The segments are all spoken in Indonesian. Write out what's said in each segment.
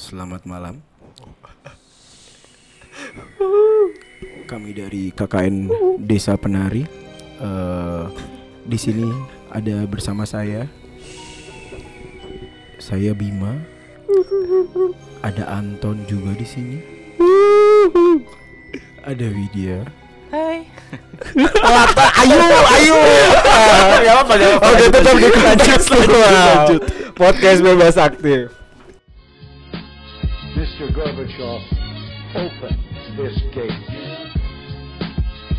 Selamat malam. Kami dari KKN Desa Penari. Eh, di sini ada bersama saya. Saya Bima. Ada Anton juga di sini. Ada Widya. Hai. ayo, ayo. Gak apa-apa. Oke, tetap lanjut. Podcast bebas aktif. Gorbachev, open this gate.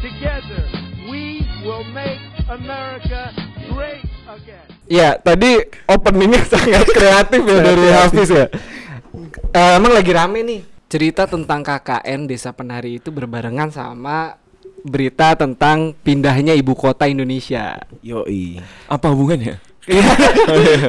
Together, we will make America great again. Ya, tadi openingnya sangat kreatif ya dari Hafiz ya. Eh, emang lagi rame nih cerita tentang KKN Desa Penari itu berbarengan sama berita tentang pindahnya ibu kota Indonesia. Yoi. Apa hubungannya? Iya.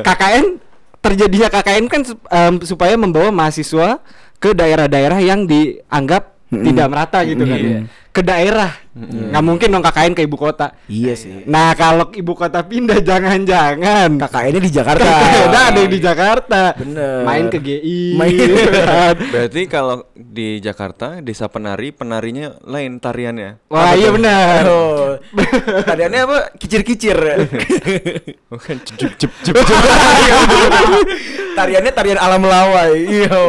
KKN terjadinya KKN kan em, supaya membawa mahasiswa ke daerah-daerah yang dianggap Mm-mm. tidak merata gitu kan. Iya. Ke daerah. Nggak mungkin dong KKN ke ibu kota. Iya sih. Nah, kalau ibu kota pindah jangan-jangan KKN-nya di Jakarta. Udah ada yang di Jakarta. Bener. Main ke GI. Main. Berarti kalau di Jakarta desa penari penarinya lain tariannya. Wah, iya benar. Oh, tariannya apa? Kicir-kicir. Bukan cep cep cep. tariannya tarian alam lawai. Iyo.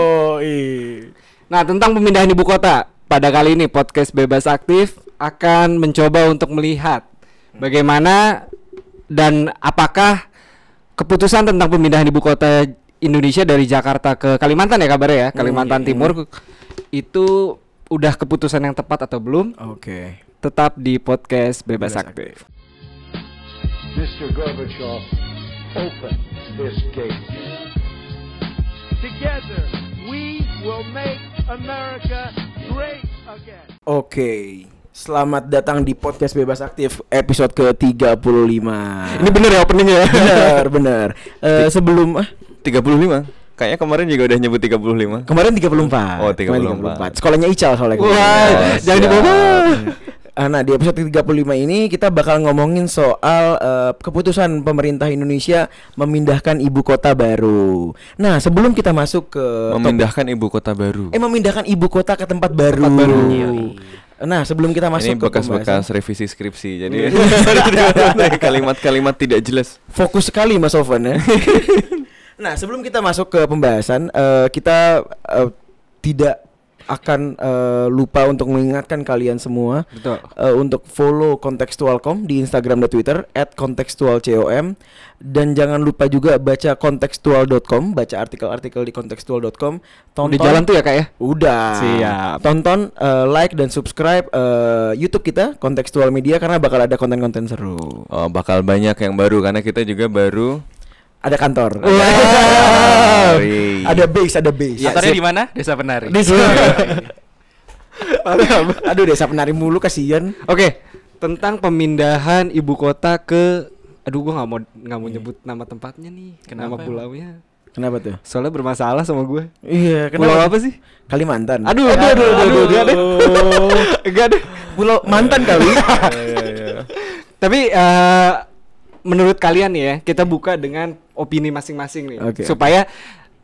Nah, tentang pemindahan ibu kota. Pada kali ini podcast Bebas Aktif akan mencoba untuk melihat bagaimana dan apakah keputusan tentang pemindahan ibu kota Indonesia dari Jakarta ke Kalimantan ya kabarnya ya, Kalimantan iya, Timur itu udah keputusan yang tepat atau belum? Oke. Tetap di podcast Bebas, Bebas Aktif. Mr. Gorbachev, open this gate. Together, we will make America great again. Oke. Selamat datang di podcast Bebas Aktif episode ke-35. Ini bener ya openingnya ya? bener, bener. Eh, sebelum ah, 35. Kayaknya kemarin juga udah nyebut 35. kemarin 34. Oh, Kemarin 34. 34. Sekolahnya Ical soalnya. Wah, kemarin. jangan dibawa. Ah, Nah di episode 35 ini kita bakal ngomongin soal eh, keputusan pemerintah Indonesia memindahkan ibu kota baru. Nah sebelum kita masuk ke top- Memindahkan ibu kota baru. eh memindahkan ibu kota ke tempat baru. Tempat baru. Nah sebelum kita masuk Ini ke bekas-bekas pembahasan, revisi skripsi. Jadi kalimat-kalimat tidak jelas. fokus sekali Mas Ovan ya. nah sebelum kita masuk ke pembahasan eh, kita eh, tidak akan eh, lupa untuk mengingatkan kalian semua Betul. eh, untuk follow kontekstualcom di Instagram dan Twitter @kontekstualcom dan jangan lupa juga baca kontekstual.com, baca artikel-artikel di kontekstual.com. Udah jalan tuh ya kak ya? Udah. Siap. Tonton, eh, like dan subscribe eh, YouTube kita Kontekstual Media karena bakal ada konten-konten seru. Oh, bakal banyak yang baru karena kita juga baru Ada kantor. Wow. Ada base, ada base. Ya, Kantornya di mana? Desa Penari. Di sini. Aduh desa penari mulu kasihan. Oke, tentang pemindahan ibu kota ke Aduh gua nggak mau nggak mau nyebut nama tempatnya nih, nama Kenapa emang? pulaunya. Kenapa tuh? Soalnya bermasalah sama gue. Iya, Pulau apa sih? Kalimantan. Aduh, aduh, aduh, aduh, aduh, enggak deh. Enggak deh. Pulau mantan kali. Tapi eh menurut kalian ya, kita buka dengan opini masing-masing nih, Oke. supaya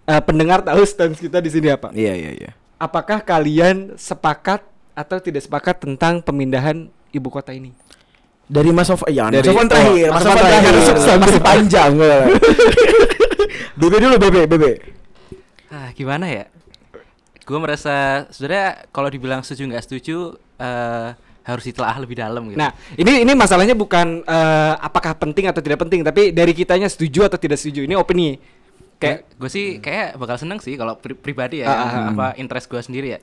eh, pendengar tahu stance kita di sini apa. Iya, iya, iya. Apakah kalian sepakat atau tidak sepakat tentang pemindahan ibu kota ini? Dari Mas Sofan, ya Mas Dari- Sofan oh, terakhir, Mas Sofan terakhir, terakhir. masih panjang. Bebe dulu, Bebe, Bebe. Ah, gimana ya? Gue merasa sebenarnya kalau dibilang setuju nggak setuju eh, harus ditelaah lebih dalam gitu. Nah, ini ini masalahnya bukan eh, apakah penting atau tidak penting, tapi dari kitanya setuju atau tidak setuju. Ini opini. Kayak gue sih kayak bakal seneng sih kalau pri- pribadi ya, Ah, ah, apa interest gue sendiri ya.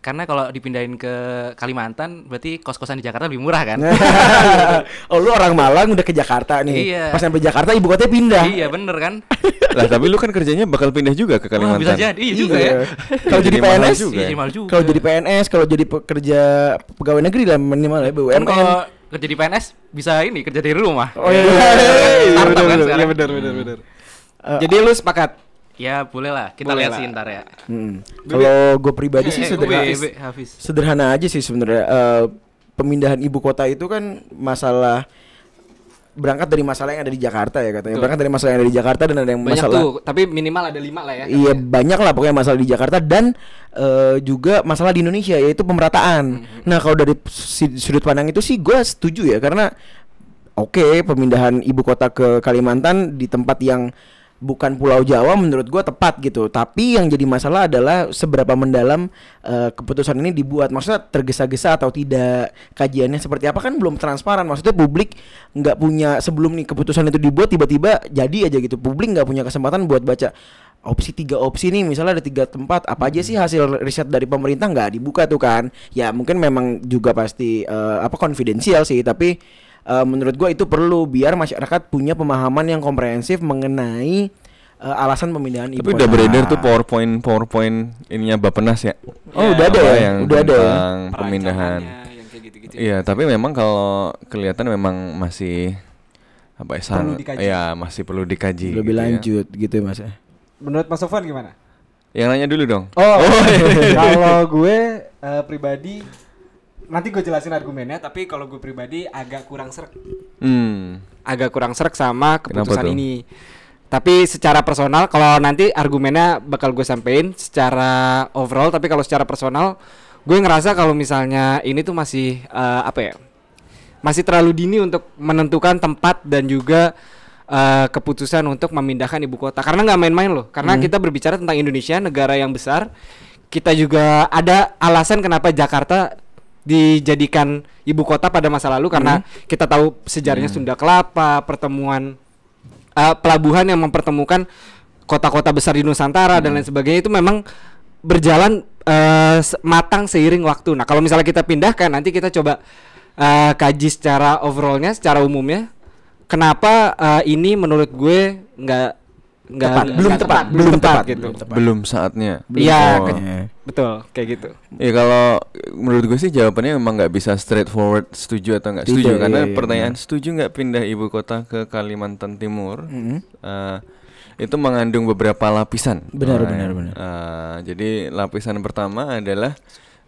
Karena kalau dipindahin ke Kalimantan berarti kos-kosan di Jakarta lebih murah kan? oh, lu orang Malang udah ke Jakarta nih. Iya. Pas sampai Jakarta ibu kotanya pindah. iya bener kan? lah tapi lu kan kerjanya bakal pindah juga ke Wah, Kalimantan. bisa jadi iya juga ya. Kalau jadi PNS, juga. Iya, juga. kalau jadi PNS, kalau jadi pekerja pegawai negeri lah minimal ya kan BUMN. kalau kerja di PNS bisa ini kerja dari rumah. Oh iya. Kan sekarang. Iya benar benar benar. Eh, Jadi lu sepakat? Ya boleh lah, kita Boleh lihat lah. sih ntar ya. Hmm. Kalau gue pribadi sih Eh, sederhana, Be- Hafiz. sederhana aja sih sebenarnya. Eh, pemindahan ibu kota itu kan masalah berangkat dari masalah yang ada di Jakarta ya katanya. Betul. Berangkat dari masalah yang ada di Jakarta dan ada yang Banyak masalah tuh, tapi minimal ada lima lah ya. Iya banyak lah pokoknya masalah di Jakarta dan eh, juga masalah di Indonesia yaitu pemerataan. Nah kalau dari sudut pandang itu sih gue setuju ya karena oke pemindahan ibu kota ke Kalimantan di tempat yang bukan Pulau Jawa menurut gue tepat gitu. Tapi yang jadi masalah adalah seberapa mendalam eh, keputusan ini dibuat. Maksudnya tergesa-gesa atau tidak kajiannya seperti apa kan belum transparan. Maksudnya publik nggak punya sebelum nih keputusan itu dibuat tiba-tiba jadi aja gitu. Publik nggak punya kesempatan buat baca opsi tiga opsi nih misalnya ada tiga tempat apa aja sih hasil riset dari pemerintah nggak dibuka tuh kan ya mungkin memang juga pasti eh, apa konfidensial sih tapi eh, menurut gua itu perlu biar masyarakat punya pemahaman yang komprehensif mengenai eh, alasan pemindahan ibu Tapi kota. udah beredar tuh PowerPoint PowerPoint ininya Bapenas ya. Oh, udah ada ya? yang Udah ada ya? pemindahan. Perancangannya, yang kayak gitu-gitu. Iya, tapi memang kalau kelihatan memang masih apa ya, san- Perlu dikaji. Iya, masih perlu dikaji. lebih gitu ya. lanjut gitu ya mas ya Menurut Mas Sofwan gimana? Yang nanya dulu dong. Oh, kalau gue eh, pribadi nanti gue jelasin argumennya, tapi kalau gue pribadi agak kurang serak, Hmm. agak kurang serak sama keputusan ini. Tapi secara personal, kalau nanti argumennya bakal gue sampein secara overall, tapi kalau secara personal, gue ngerasa kalau misalnya ini tuh masih eh, apa ya, masih terlalu dini untuk menentukan tempat dan juga eh, keputusan untuk memindahkan ibu kota. Karena nggak main-main loh. Karena kita berbicara tentang Indonesia, negara yang besar. Kita juga ada alasan kenapa Jakarta dijadikan ibu kota pada masa lalu karena kita tahu sejarahnya Sunda Kelapa, pertemuan eh, pelabuhan yang mempertemukan kota-kota besar di Nusantara dan lain sebagainya itu memang berjalan se- matang seiring waktu. Nah, kalau misalnya kita pindahkan nanti kita coba eh, kaji secara overallnya, secara umumnya, kenapa eh, ini menurut gue nggak nggak Tepat. Belum tepat. belum Belum tepat tepat. gitu. Belum tepat. Belum saatnya. Iya, Oh. betul kayak gitu. Ya kalau menurut gue sih jawabannya memang nggak bisa straightforward setuju atau nggak setuju iya, karena iya, pertanyaan setuju nggak pindah ibu kota ke Kalimantan Timur Mhm. eh, itu mengandung beberapa lapisan. Benar, Eh, benar, benar. eh, jadi lapisan pertama adalah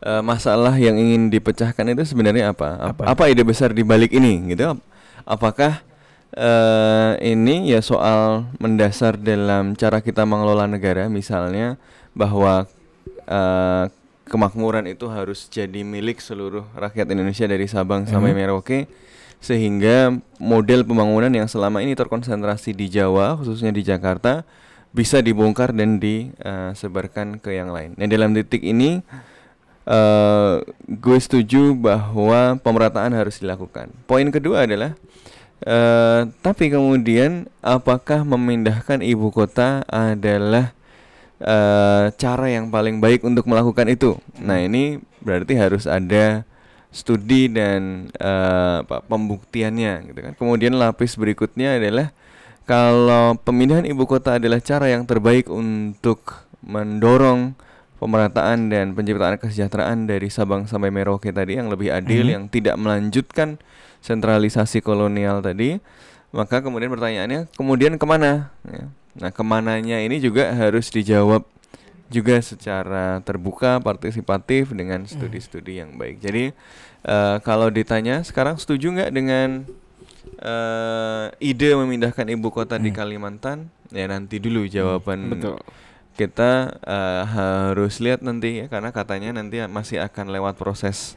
eh, masalah yang ingin dipecahkan itu sebenarnya apa? Ap- Apa? Apa, ide besar di balik ini gitu? Ap- Apakah eh, ini ya soal mendasar dalam cara kita mengelola negara misalnya bahwa eh, kemakmuran itu harus jadi milik seluruh rakyat Indonesia dari Sabang sampai Merauke sehingga model pembangunan yang selama ini terkonsentrasi di Jawa khususnya di Jakarta bisa dibongkar dan disebarkan ke yang lain. Nah dalam titik ini eh gue setuju bahwa pemerataan harus dilakukan. Poin kedua adalah eh tapi kemudian apakah memindahkan ibu kota adalah eh cara yang paling baik untuk melakukan itu? Nah ini berarti harus ada studi dan apa, pembuktiannya gitu kan. Kemudian lapis berikutnya adalah kalau pemindahan ibu kota adalah cara yang terbaik untuk mendorong pemerataan dan penciptaan kesejahteraan dari Sabang sampai Merauke tadi yang lebih adil, yang tidak melanjutkan sentralisasi kolonial tadi, maka kemudian pertanyaannya, kemudian ke mana? Ya. Nah, ke mananya ini juga harus dijawab juga secara terbuka, partisipatif dengan studi-studi yang baik. Jadi eh, kalau ditanya sekarang setuju nggak dengan eh, ide memindahkan ibu kota di Kalimantan? Ya nanti dulu jawaban Betul. kita eh, harus lihat nanti ya karena katanya nanti masih akan lewat proses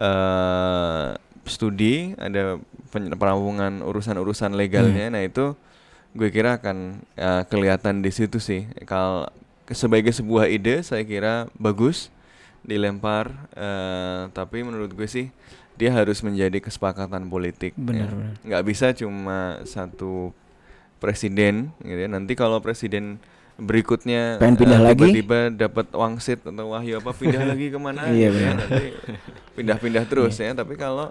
eh studi ada pen- perampungan urusan-urusan legalnya. Nah itu gue kira akan eh, kelihatan di situ sih. Kalau sebagai sebuah ide saya kira bagus dilempar eh, tapi menurut gue sih dia harus menjadi kesepakatan politik Benar, ya. benar. nggak bisa cuma satu presiden gitu ya. Nanti kalau presiden berikutnya Pengen pindah eh, lagi? tiba-tiba dapat wangsit atau wahyu apa pindah lagi ke mana Iya, gitu ya. pindah-pindah terus ya. Tapi kalau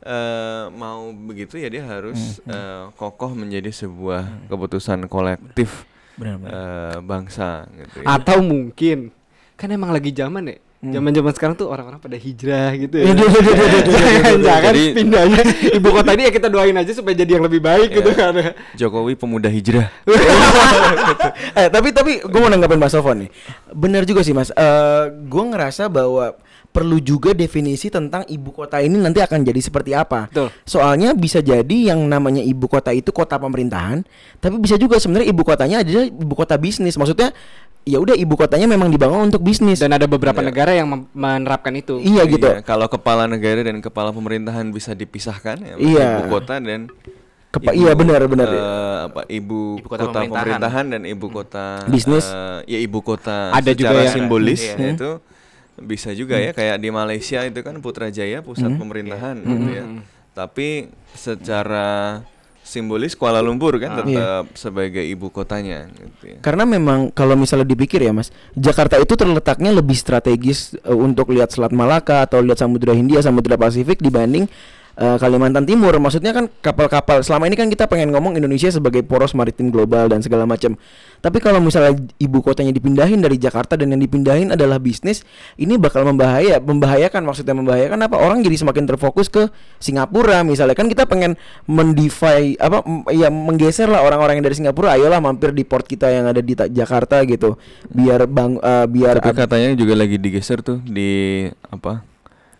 eh, mau begitu ya dia harus Hmm, eh, kokoh menjadi sebuah keputusan kolektif Benar-benar. eh, bangsa gitu ya. Atau mungkin kan emang lagi zaman ya. Zaman-zaman sekarang tuh orang-orang pada hijrah gitu ya. Iya, iya, iya, iya, iya, iya, iya, iya. Pindahnya ibu kota ini ya kita doain aja supaya jadi yang lebih baik gitu Iya. kan. Jokowi pemuda hijrah eh tapi tapi gue mau nanggapin Mas Sofon nih. Bener juga sih Mas. Eh gue ngerasa bahwa perlu juga definisi tentang ibu kota ini nanti akan jadi seperti apa. Betul. Soalnya bisa jadi yang namanya ibu kota itu kota pemerintahan, tapi bisa juga sebenarnya ibu kotanya adalah ibu kota bisnis. Maksudnya ya udah ibu kotanya memang dibangun untuk bisnis. Dan ada beberapa Iya. negara yang menerapkan itu. iya gitu. Iya, kalau kepala negara dan kepala pemerintahan bisa dipisahkan ya, Iya. ibu kota dan Kepa- ibu, iya, benar, benar. eh, apa ibu, Ibu kota, kota pemerintahan. pemerintahan. dan ibu kota Bisnis. eh, ya ibu kota Ada juga secara ya. simbolis Iya. ya, itu bisa juga ya kayak di Malaysia itu kan Putrajaya pusat pemerintahan gitu ya. Tapi secara simbolis Kuala Lumpur kan tetap sebagai ibu kotanya gitu ya. Karena memang kalau misalnya dipikir ya Mas, Jakarta itu terletaknya lebih strategis eh, untuk lihat Selat Malaka atau lihat Samudra Hindia, Samudra Pasifik dibanding eh, Kalimantan Timur. Maksudnya kan kapal-kapal selama ini kan kita pengen ngomong Indonesia sebagai poros maritim global dan segala macam. Tapi kalau misalnya ibu kotanya dipindahin dari Jakarta dan yang dipindahin adalah bisnis, ini bakal membahaya, membahayakan maksudnya membahayakan apa? Orang jadi semakin terfokus ke Singapura misalnya kan kita pengen mendivide apa ya menggeser lah orang-orang yang dari Singapura ayolah mampir di port kita yang ada di Ta- Jakarta gitu biar bang eh, biar Tapi katanya juga lagi digeser tuh di apa?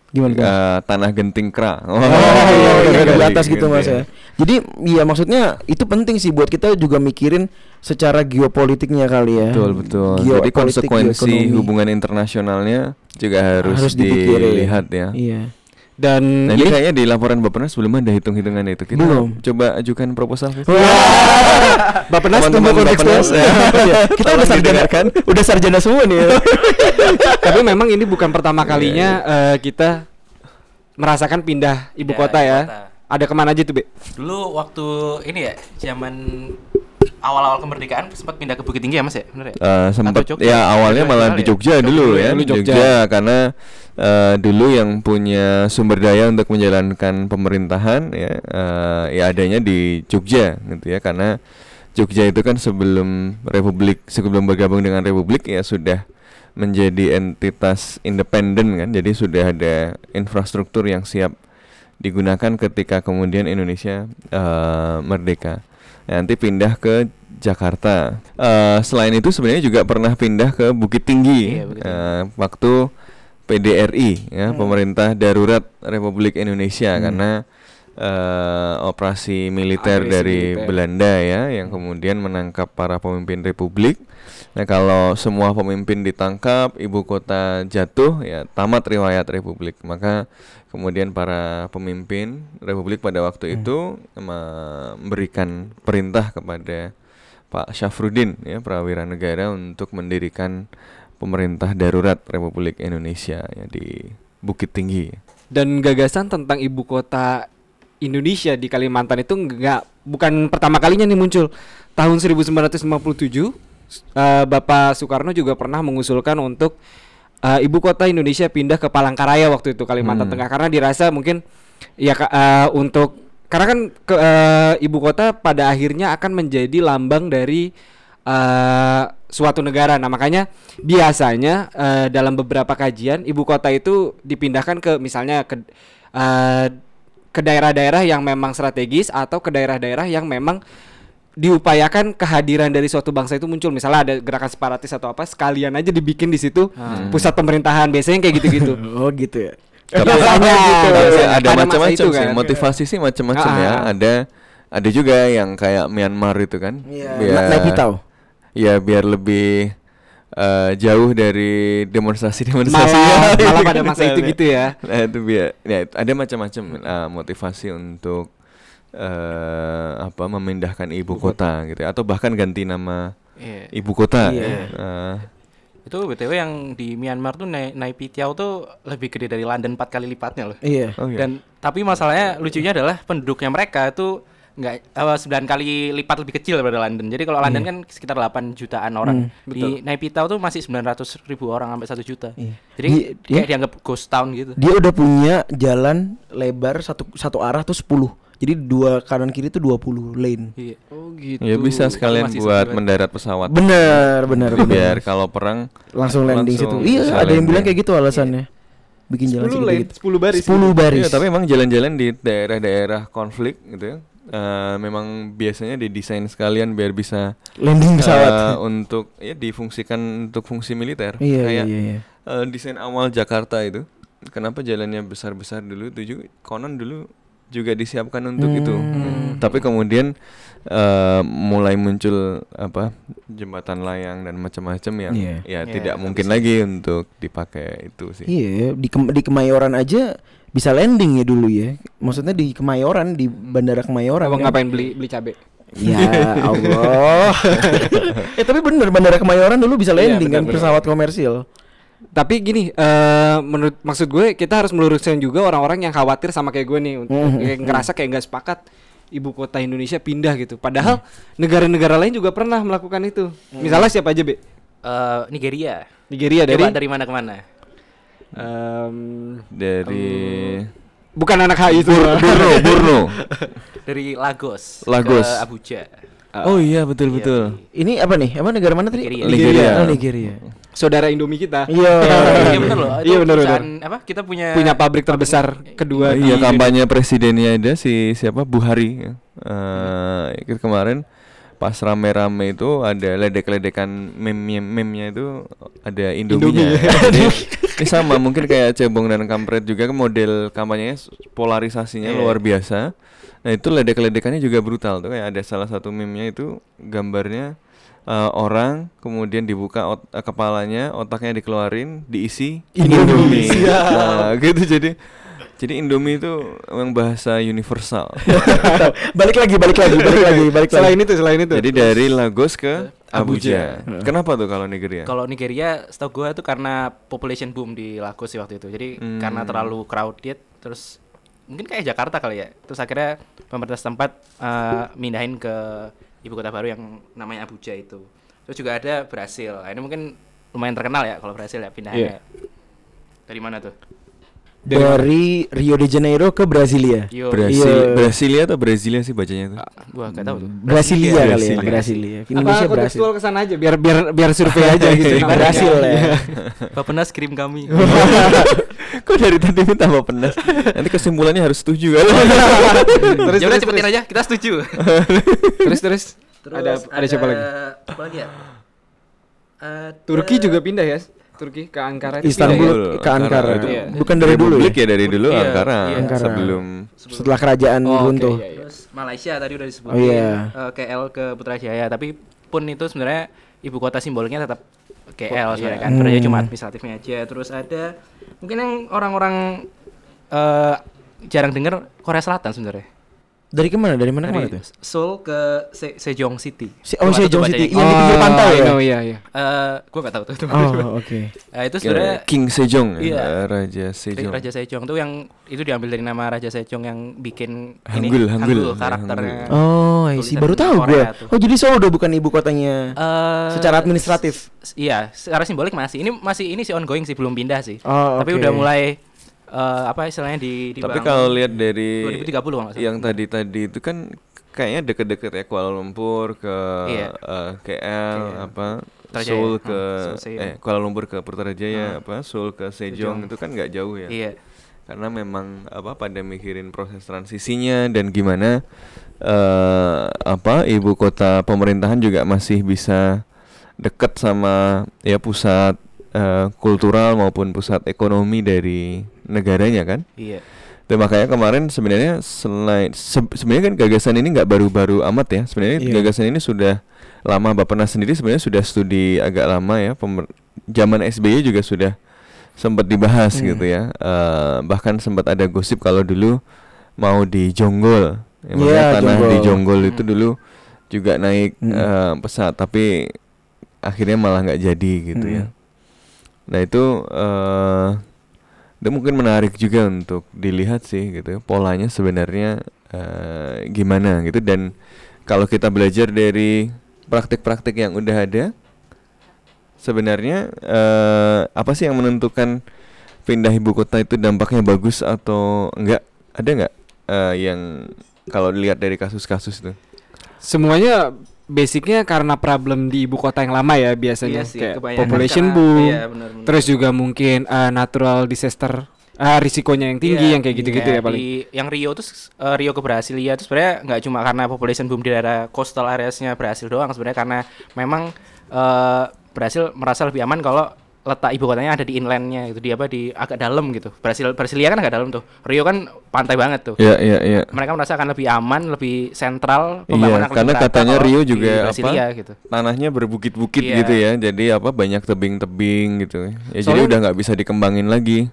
Gimana? Eh, tanah genting kra. Oh, iya, udah di Kali atas gitu mas ya. ya. Jadi iya maksudnya itu penting sih buat kita juga mikirin secara geopolitiknya kali ya. Betul betul. Geopolitik, Jadi konsekuensi geoekonomi. hubungan internasionalnya juga harus, dipikirin. dilihat ya. Iya. Dan Nah, ini ini kayaknya di laporan Bapenas belum ada hitung-hitungan itu. Kita Belum. coba ajukan proposal. Bapenas tunggu konteks Bapenas, ya. Iya, kita udah sarjana kan? Udah sarjana semua nih ya. Tapi memang ini bukan pertama kalinya eh, kita merasakan pindah ibu Ya, kota ibu ya. kota. Ada ke mana aja tuh, Be? Dulu waktu ini ya, zaman awal-awal kemerdekaan sempat pindah ke Bukit Tinggi ya Mas ya? Bener ya? Eh, sempat Jogja? ya awalnya Jogja malah kali di ya? Jogja dulu ya, dulu di Jogja. Jogja karena eh, dulu yang punya sumber daya untuk menjalankan pemerintahan ya eh, ya adanya di Jogja gitu ya karena Jogja itu kan sebelum Republik sebelum bergabung dengan Republik ya sudah menjadi entitas independen kan jadi sudah ada infrastruktur yang siap digunakan ketika kemudian Indonesia eh, merdeka. Nah, nanti pindah ke Jakarta. Eh, selain itu sebenarnya juga pernah pindah ke Bukit Tinggi. Iya, eh, waktu PDRI ya Pemerintah Darurat Republik Indonesia. Karena eh, operasi militer Agresi dari militer. Belanda ya yang kemudian menangkap para pemimpin Republik. Nah kalau semua pemimpin ditangkap, ibu kota jatuh, ya tamat riwayat Republik. Maka kemudian para pemimpin Republik pada waktu itu memberikan perintah kepada Pak Syafruddin ya prawira negara untuk mendirikan pemerintah darurat Republik Indonesia ya di Bukit Tinggi. Dan gagasan tentang ibu kota Indonesia di Kalimantan itu nggak bukan pertama kalinya nih muncul. Tahun 1957 eh, Bapak Soekarno juga pernah mengusulkan untuk eh, ibu kota Indonesia pindah ke Palangkaraya waktu itu Kalimantan Hmm. Tengah karena dirasa mungkin ya eh, untuk karena kan ke, eh, ibu kota pada akhirnya akan menjadi lambang dari eh, suatu negara. Nah, makanya biasanya eh, dalam beberapa kajian ibu kota itu dipindahkan ke misalnya ke eh, ke daerah-daerah yang memang strategis atau ke daerah-daerah yang memang diupayakan kehadiran dari suatu bangsa itu muncul. Misalnya ada gerakan separatis atau apa, sekalian aja dibikin di situ pusat pemerintahan. Biasanya kayak gitu-gitu. oh gitu ya. Tapi Biasanya gitu. Ada masa macam-macam sih, kan. motivasi sih macam-macam ya. Ah. Ada ada juga yang kayak Myanmar itu kan. Iya. Biar- naik pitau. Ya biar lebih eh, jauh dari demonstrasi-demonstrasi Malah, yang malah pada masa itu gitu ya. Nah, itu biar ya itu ada macam-macam eh, motivasi untuk eh apa memindahkan ibu kota gitu ya. atau bahkan ganti nama Iya. ibu kota Iya. ya. Eh, Itu BTW yang di Myanmar tuh Nai, Naypyidaw tuh lebih gede dari London empat kali lipatnya loh. Iya. oh iya. Dan tapi masalahnya lucunya adalah penduduknya mereka itu nggak eh, 9 kali lipat lebih kecil daripada London. Jadi kalau London kan sekitar 8 jutaan orang. di Naypyidaw tuh masih 900 ribu orang sampai 1 juta. Iya. Jadi Di- dia- kayak dianggap ghost town gitu. Dia udah punya jalan lebar satu satu arah tuh 10. Jadi dua kanan kiri tuh 20 lane. Iya. Oh gitu. ya bisa sekalian masih buat mendarat pesawat Bener, bener, Jadi bener. biar kalau perang langsung landing langsung situ. Iya, ada yang bilang landing. kayak gitu alasannya. Bikin jalan 10 segede lane, gitu. 10 baris. 10 baris. Iya, tapi emang jalan-jalan di daerah-daerah konflik gitu ya. Eh, memang biasanya didesain sekalian biar bisa landing pesawat. eh, untuk ya difungsikan untuk fungsi militer. iya, iya, Kayak iya, iya. eh, desain awal Jakarta itu kenapa jalannya besar-besar dulu itu juga konon dulu juga disiapkan untuk itu. Hmm. Tapi kemudian eh, mulai muncul apa jembatan layang dan macam-macam yang Iya. ya Iya, tidak nggak mungkin bisa. lagi untuk dipakai itu sih. Iya, di Kem- di Kemayoran aja bisa landing ya dulu ya. Maksudnya di Kemayoran di Bandara Kemayoran. Abang kan? ngapain beli beli cabe? Ya Allah. eh tapi bener Bandara Kemayoran dulu bisa Iya, landing benar, kan benar. pesawat komersil. Tapi gini, eh menurut maksud gue kita harus meluruskan juga orang-orang yang khawatir sama kayak gue nih untuk yang ngerasa kayak nggak sepakat ibu kota Indonesia pindah gitu. Padahal negara-negara lain juga pernah melakukan itu. Misalnya siapa aja, Be? Eh, Nigeria. Nigeria dari Coba dari mana ke mana? em, Dari bukan anak HI itu. Burno, Burno. Dari Lagos, Lagos. ke Abuja. Oh iya betul betul. Ini apa nih? Apa negara mana tadi? Nigeria. Nigeria. Oh, Nigeria. Saudara Indomie kita. Iya. Iya benar loh. Iya, benar, perusahaan apa? Kita punya Punya pabrik terbesar kedua iya di kampanye presidennya ada si siapa Buhari. Eh ikut kemarin pas rame-rame itu ada ledek-ledekan meme meme-nya itu ada Indominya. Indomie. Jadi ini sama mungkin kayak cebong dan kampret juga model kampanyenya s- polarisasinya Iya. luar biasa. Nah itu ledek-ledekannya juga brutal tuh kayak ada salah satu meme-nya itu gambarnya eh, orang kemudian dibuka ot- eh, kepalanya otaknya dikeluarin diisi Indomie. Indomie. Nah, gitu jadi jadi Indomie itu memang bahasa universal. balik lagi, balik lagi, balik lagi, balik lagi. Selain itu, selain itu. jadi dari Lagos ke Abuja. Abuja. Kenapa tuh kalau Nigeria? Kalau Nigeria, setahu gue itu karena population boom di Lagos sih waktu itu. Jadi Hmm. karena terlalu crowded, terus mungkin kayak Jakarta kali ya. Terus akhirnya pemerintah setempat eh, mindahin ke ibu kota baru yang namanya Abuja itu. Terus juga ada Brasil. Nah, ini mungkin lumayan terkenal ya kalau Brasil ya pindahannya. Dari mana tuh? Dari Rio de Janeiro ke Brasilia. Yo, Brasil, Iya. Brasilia atau Brasilia sih bacanya tuh? gua gak tahu tuh. Brasilia kali ya, Brasilia. Brasilia. apa Indonesia Brasil. tekstual ke sana aja biar biar biar survei aja gitu. Brasil ya. Bapenas kirim kami. Kok dari tadi minta apa penas? Nanti kesimpulannya harus setuju kan? terus ya udah terus, cepetin terus. aja, kita setuju. Terus terus. ada ada siapa lagi? Apa lagi ya? Ada- Turki juga pindah ya? Turki ke Ankara itu Istanbul ya? ke Ankara. Itu Iya. Bukan dari dulu ya? ya dari dulu Iya, Ankara, iya. Ankara. sebelum Setelah kerajaan Oh, runtuh. iya, iya. Terus Malaysia tadi udah disebutin. Oh, iya. eh, KL ke Putrajaya, tapi pun itu sebenarnya ibu kota simbolnya tetap KL sebenarnya kan. Hmm. Putrajaya cuma administratifnya aja. Terus ada mungkin yang orang-orang eh jarang dengar Korea Selatan sebenarnya. Dari ke mana? Dari mana ke mana tuh? Seoul ke Se Sejong City. Se- oh, Gua Sejong City. bacanya. Iya, di pinggir pantai I ya? know, iya iya. Eh, gua gak tahu tuh. Oh, oke. Eh, itu sebenarnya King Sejong ya, Iya. Raja Sejong. Raja Sejong tuh yang itu diambil dari nama Raja Sejong yang bikin Hanggul, ini Hanggul. Ya, karakternya. Oh, I see. Tulisan Baru tahu tuh. Oh, jadi Seoul udah bukan ibu kotanya. Eh, Secara administratif? Iya, secara simbolik masih. Ini masih ini sih ongoing sih, belum pindah sih. Oh, Tapi udah mulai eh, apa istilahnya di Tapi dibangun kalau lihat dari 2030 kalau yang tadi-tadi itu kan kayaknya deket-deket ya Kuala Lumpur ke Iya. eh, KL apa Putrajaya. Seoul Hmm, ke Seoul. eh Kuala Lumpur ke Putrajaya apa Seoul ke Sejong itu kan nggak jauh ya. Iya. Karena memang apa pada mikirin proses transisinya dan gimana eh apa ibu kota pemerintahan juga masih bisa dekat sama ya pusat eh, kultural maupun pusat ekonomi dari negaranya kan. Iya. Dan makanya kemarin sebenarnya selain se- sebenarnya kan gagasan ini nggak baru-baru amat ya. Sebenarnya Iya. gagasan ini sudah lama Bapenas sendiri sebenarnya sudah studi agak lama ya. Pemer- zaman SBY juga sudah sempat dibahas Hmm. gitu ya. Eh, bahkan sempat ada gosip kalau dulu mau di Jonggol. Ya, Iya, makanya tanah di Jonggol. Jonggol itu dulu juga naik Hmm. eh, pesat tapi akhirnya malah nggak jadi gitu ya. Hmm. Nah itu eh itu mungkin menarik juga untuk dilihat sih gitu polanya sebenarnya eh, gimana gitu. Dan kalau kita belajar dari praktik-praktik yang udah ada sebenarnya eh, apa sih yang menentukan pindah ibu kota itu dampaknya bagus atau enggak? Ada nggak eh, yang kalau dilihat dari kasus-kasus itu? Semuanya basicnya karena problem di ibu kota yang lama ya biasanya Iya sih, kayak population karena- boom. iya, benar-benar. Terus juga mungkin eh, natural disaster ah risikonya yang tinggi Iya, yang kayak gitu-gitu ya kayak paling. di- yang Rio tuh eh, Rio ke Brasilia itu sebenarnya nggak cuma karena population boom di daerah coastal areasnya Brasil doang sebenarnya karena memang eh, Brasil merasa lebih aman kalau letak ibu kotanya ada di inlandnya gitu di apa di agak dalam gitu Brasil Brasilia kan agak dalam tuh Rio kan pantai banget tuh Iya, iya, iya. mereka merasa akan lebih aman lebih sentral Iya, pembangunan akan karena katanya Rio juga Brasilia apa? gitu Tanahnya berbukit-bukit Iya. gitu ya. Jadi apa banyak tebing-tebing gitu. Ya jadi Soalnya- udah nggak bisa dikembangin lagi.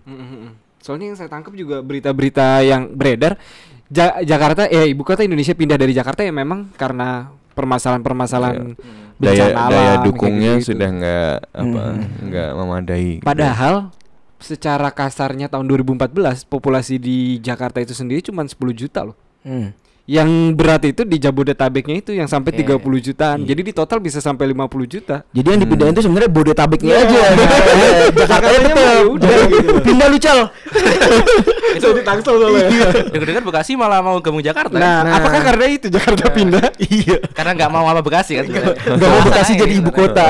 Soalnya yang saya tangkap juga berita-berita yang beredar Ja- Jakarta eh ibu kota Indonesia pindah dari Jakarta ya memang karena permasalahan-permasalahan Daya bencana daya alam, kayak dukungnya gitu-gitu. sudah nggak apa nggak memadai. gitu. Padahal secara kasarnya tahun 2014 populasi di Jakarta itu sendiri cuma 10 juta loh. Hmm. Yang berat itu di Jabodetabeknya itu yang sampai Iya. 30 jutaan. Jadi di total bisa sampai 50 juta. Jadi yang dipindahin itu sebenarnya Bodetabeknya Iya. aja. Jakarta Jakartanya betul. mah udah gitu. Pindah lu Cal. itu Tangsel soalnya. dengar-dengar Bekasi malah mau gabung Jakarta Nah, Nah. apakah karena itu Jakarta pindah? iya. karena nggak mau sama Bekasi kan sebenarnya. Gak mau Bekasi jadi ibu kota.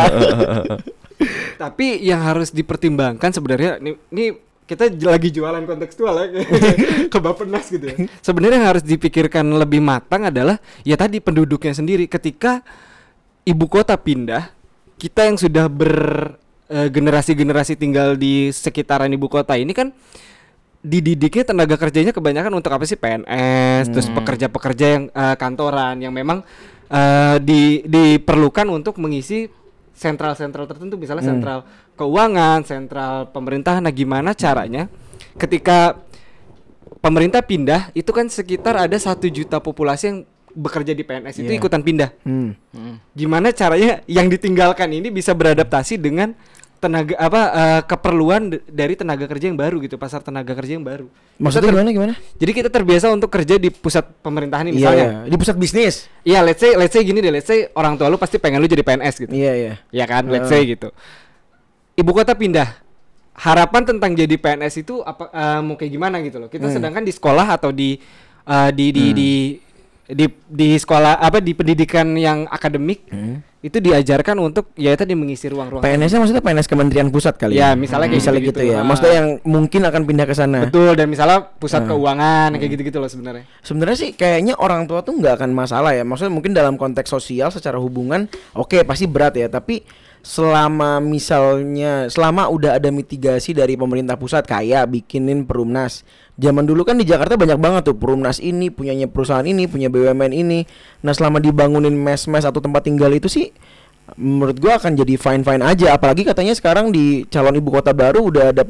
Tapi yang harus dipertimbangkan sebenarnya ini, ini kita lagi jualan kontekstual ya. Ke Bappenas gitu ya. Sebenarnya yang harus dipikirkan lebih matang adalah ya tadi penduduknya sendiri. Ketika ibu kota pindah, kita yang sudah ber eh, generasi-generasi tinggal di sekitaran ibu kota ini kan dididiknya tenaga kerjanya kebanyakan untuk apa sih? PNS, terus pekerja-pekerja yang eh, kantoran yang memang eh, di diperlukan untuk mengisi sentral-sentral tertentu misalnya sentral keuangan, sentral pemerintahan. Nah, gimana caranya ketika pemerintah pindah itu kan sekitar ada satu juta populasi yang bekerja di PNS itu Iya. ikutan pindah. Hmm. Gimana caranya yang ditinggalkan ini bisa beradaptasi dengan tenaga apa eh, keperluan dari tenaga kerja yang baru gitu, pasar tenaga kerja yang baru. Maksudnya gimana gimana? Jadi kita terbiasa untuk kerja di pusat pemerintahan ini Iya, misalnya. iya. di pusat bisnis. Iya, let's say let's say gini deh, let's say orang tua lu pasti pengen lu jadi PNS gitu. Iya, iya. Ya kan, let's Heeh. say gitu. Ibu kota pindah. Harapan tentang jadi PNS itu apa eh, mau kayak gimana gitu loh. Kita Hmm. sedangkan di sekolah atau di eh, di di, di di di sekolah apa di pendidikan yang akademik itu diajarkan untuk ya tadi mengisi ruang-ruang. PNS-nya maksudnya PNS Kementerian Pusat kali Ya, ya? misalnya kayak misalnya gitu, gitu-gitu. ya. Ah. Maksudnya yang mungkin akan pindah ke sana. Betul dan misalnya pusat Hmm. keuangan kayak gitu-gitu loh sebenarnya. Sebenarnya sih kayaknya orang tua tuh nggak akan masalah ya. Maksudnya mungkin dalam konteks sosial secara hubungan oke pasti berat ya, tapi selama misalnya selama udah ada mitigasi dari pemerintah pusat kayak bikinin perumnas. Zaman dulu kan di Jakarta banyak banget tuh perumnas ini punyanya perusahaan ini, punya BUMN ini. Nah, selama dibangunin mes-mes atau tempat tinggal itu sih menurut gua akan jadi fine fine aja. Apalagi katanya sekarang di calon ibu kota baru udah ada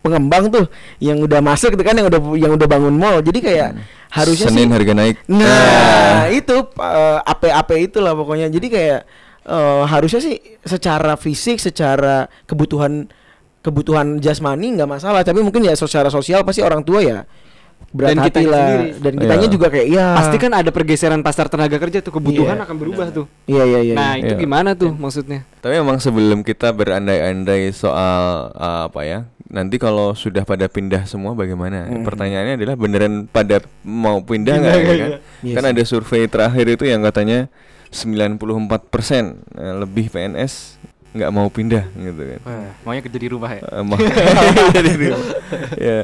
pengembang tuh yang udah masuk gitu kan yang udah yang udah bangun mall. Jadi kayak harusnya Senin sih harga naik. nah itu eh, AP-AP itulah pokoknya. Jadi kayak eh, harusnya sih secara fisik secara kebutuhan kebutuhan jasmani nggak masalah tapi mungkin ya secara sosial pasti orang tua ya berat Dan hati kitanya lah sendiri. dan kitanya Iya. juga kayak iya Pasti kan ada pergeseran pasar tenaga kerja tuh kebutuhan Iya, akan berubah tuh. iya iya iya Nah, iya. itu Iya. gimana tuh maksudnya? Tapi memang sebelum kita berandai-andai soal uh, apa ya, nanti kalau sudah pada pindah semua bagaimana? Pertanyaannya adalah beneran pada mau pindah nggak ya kan? Iya kan ada survei terakhir itu yang katanya 94% eh, lebih PNS nggak mau pindah gitu kan. Wah, maunya kerja di rumah ya Eh, mau- Jadi di- ya.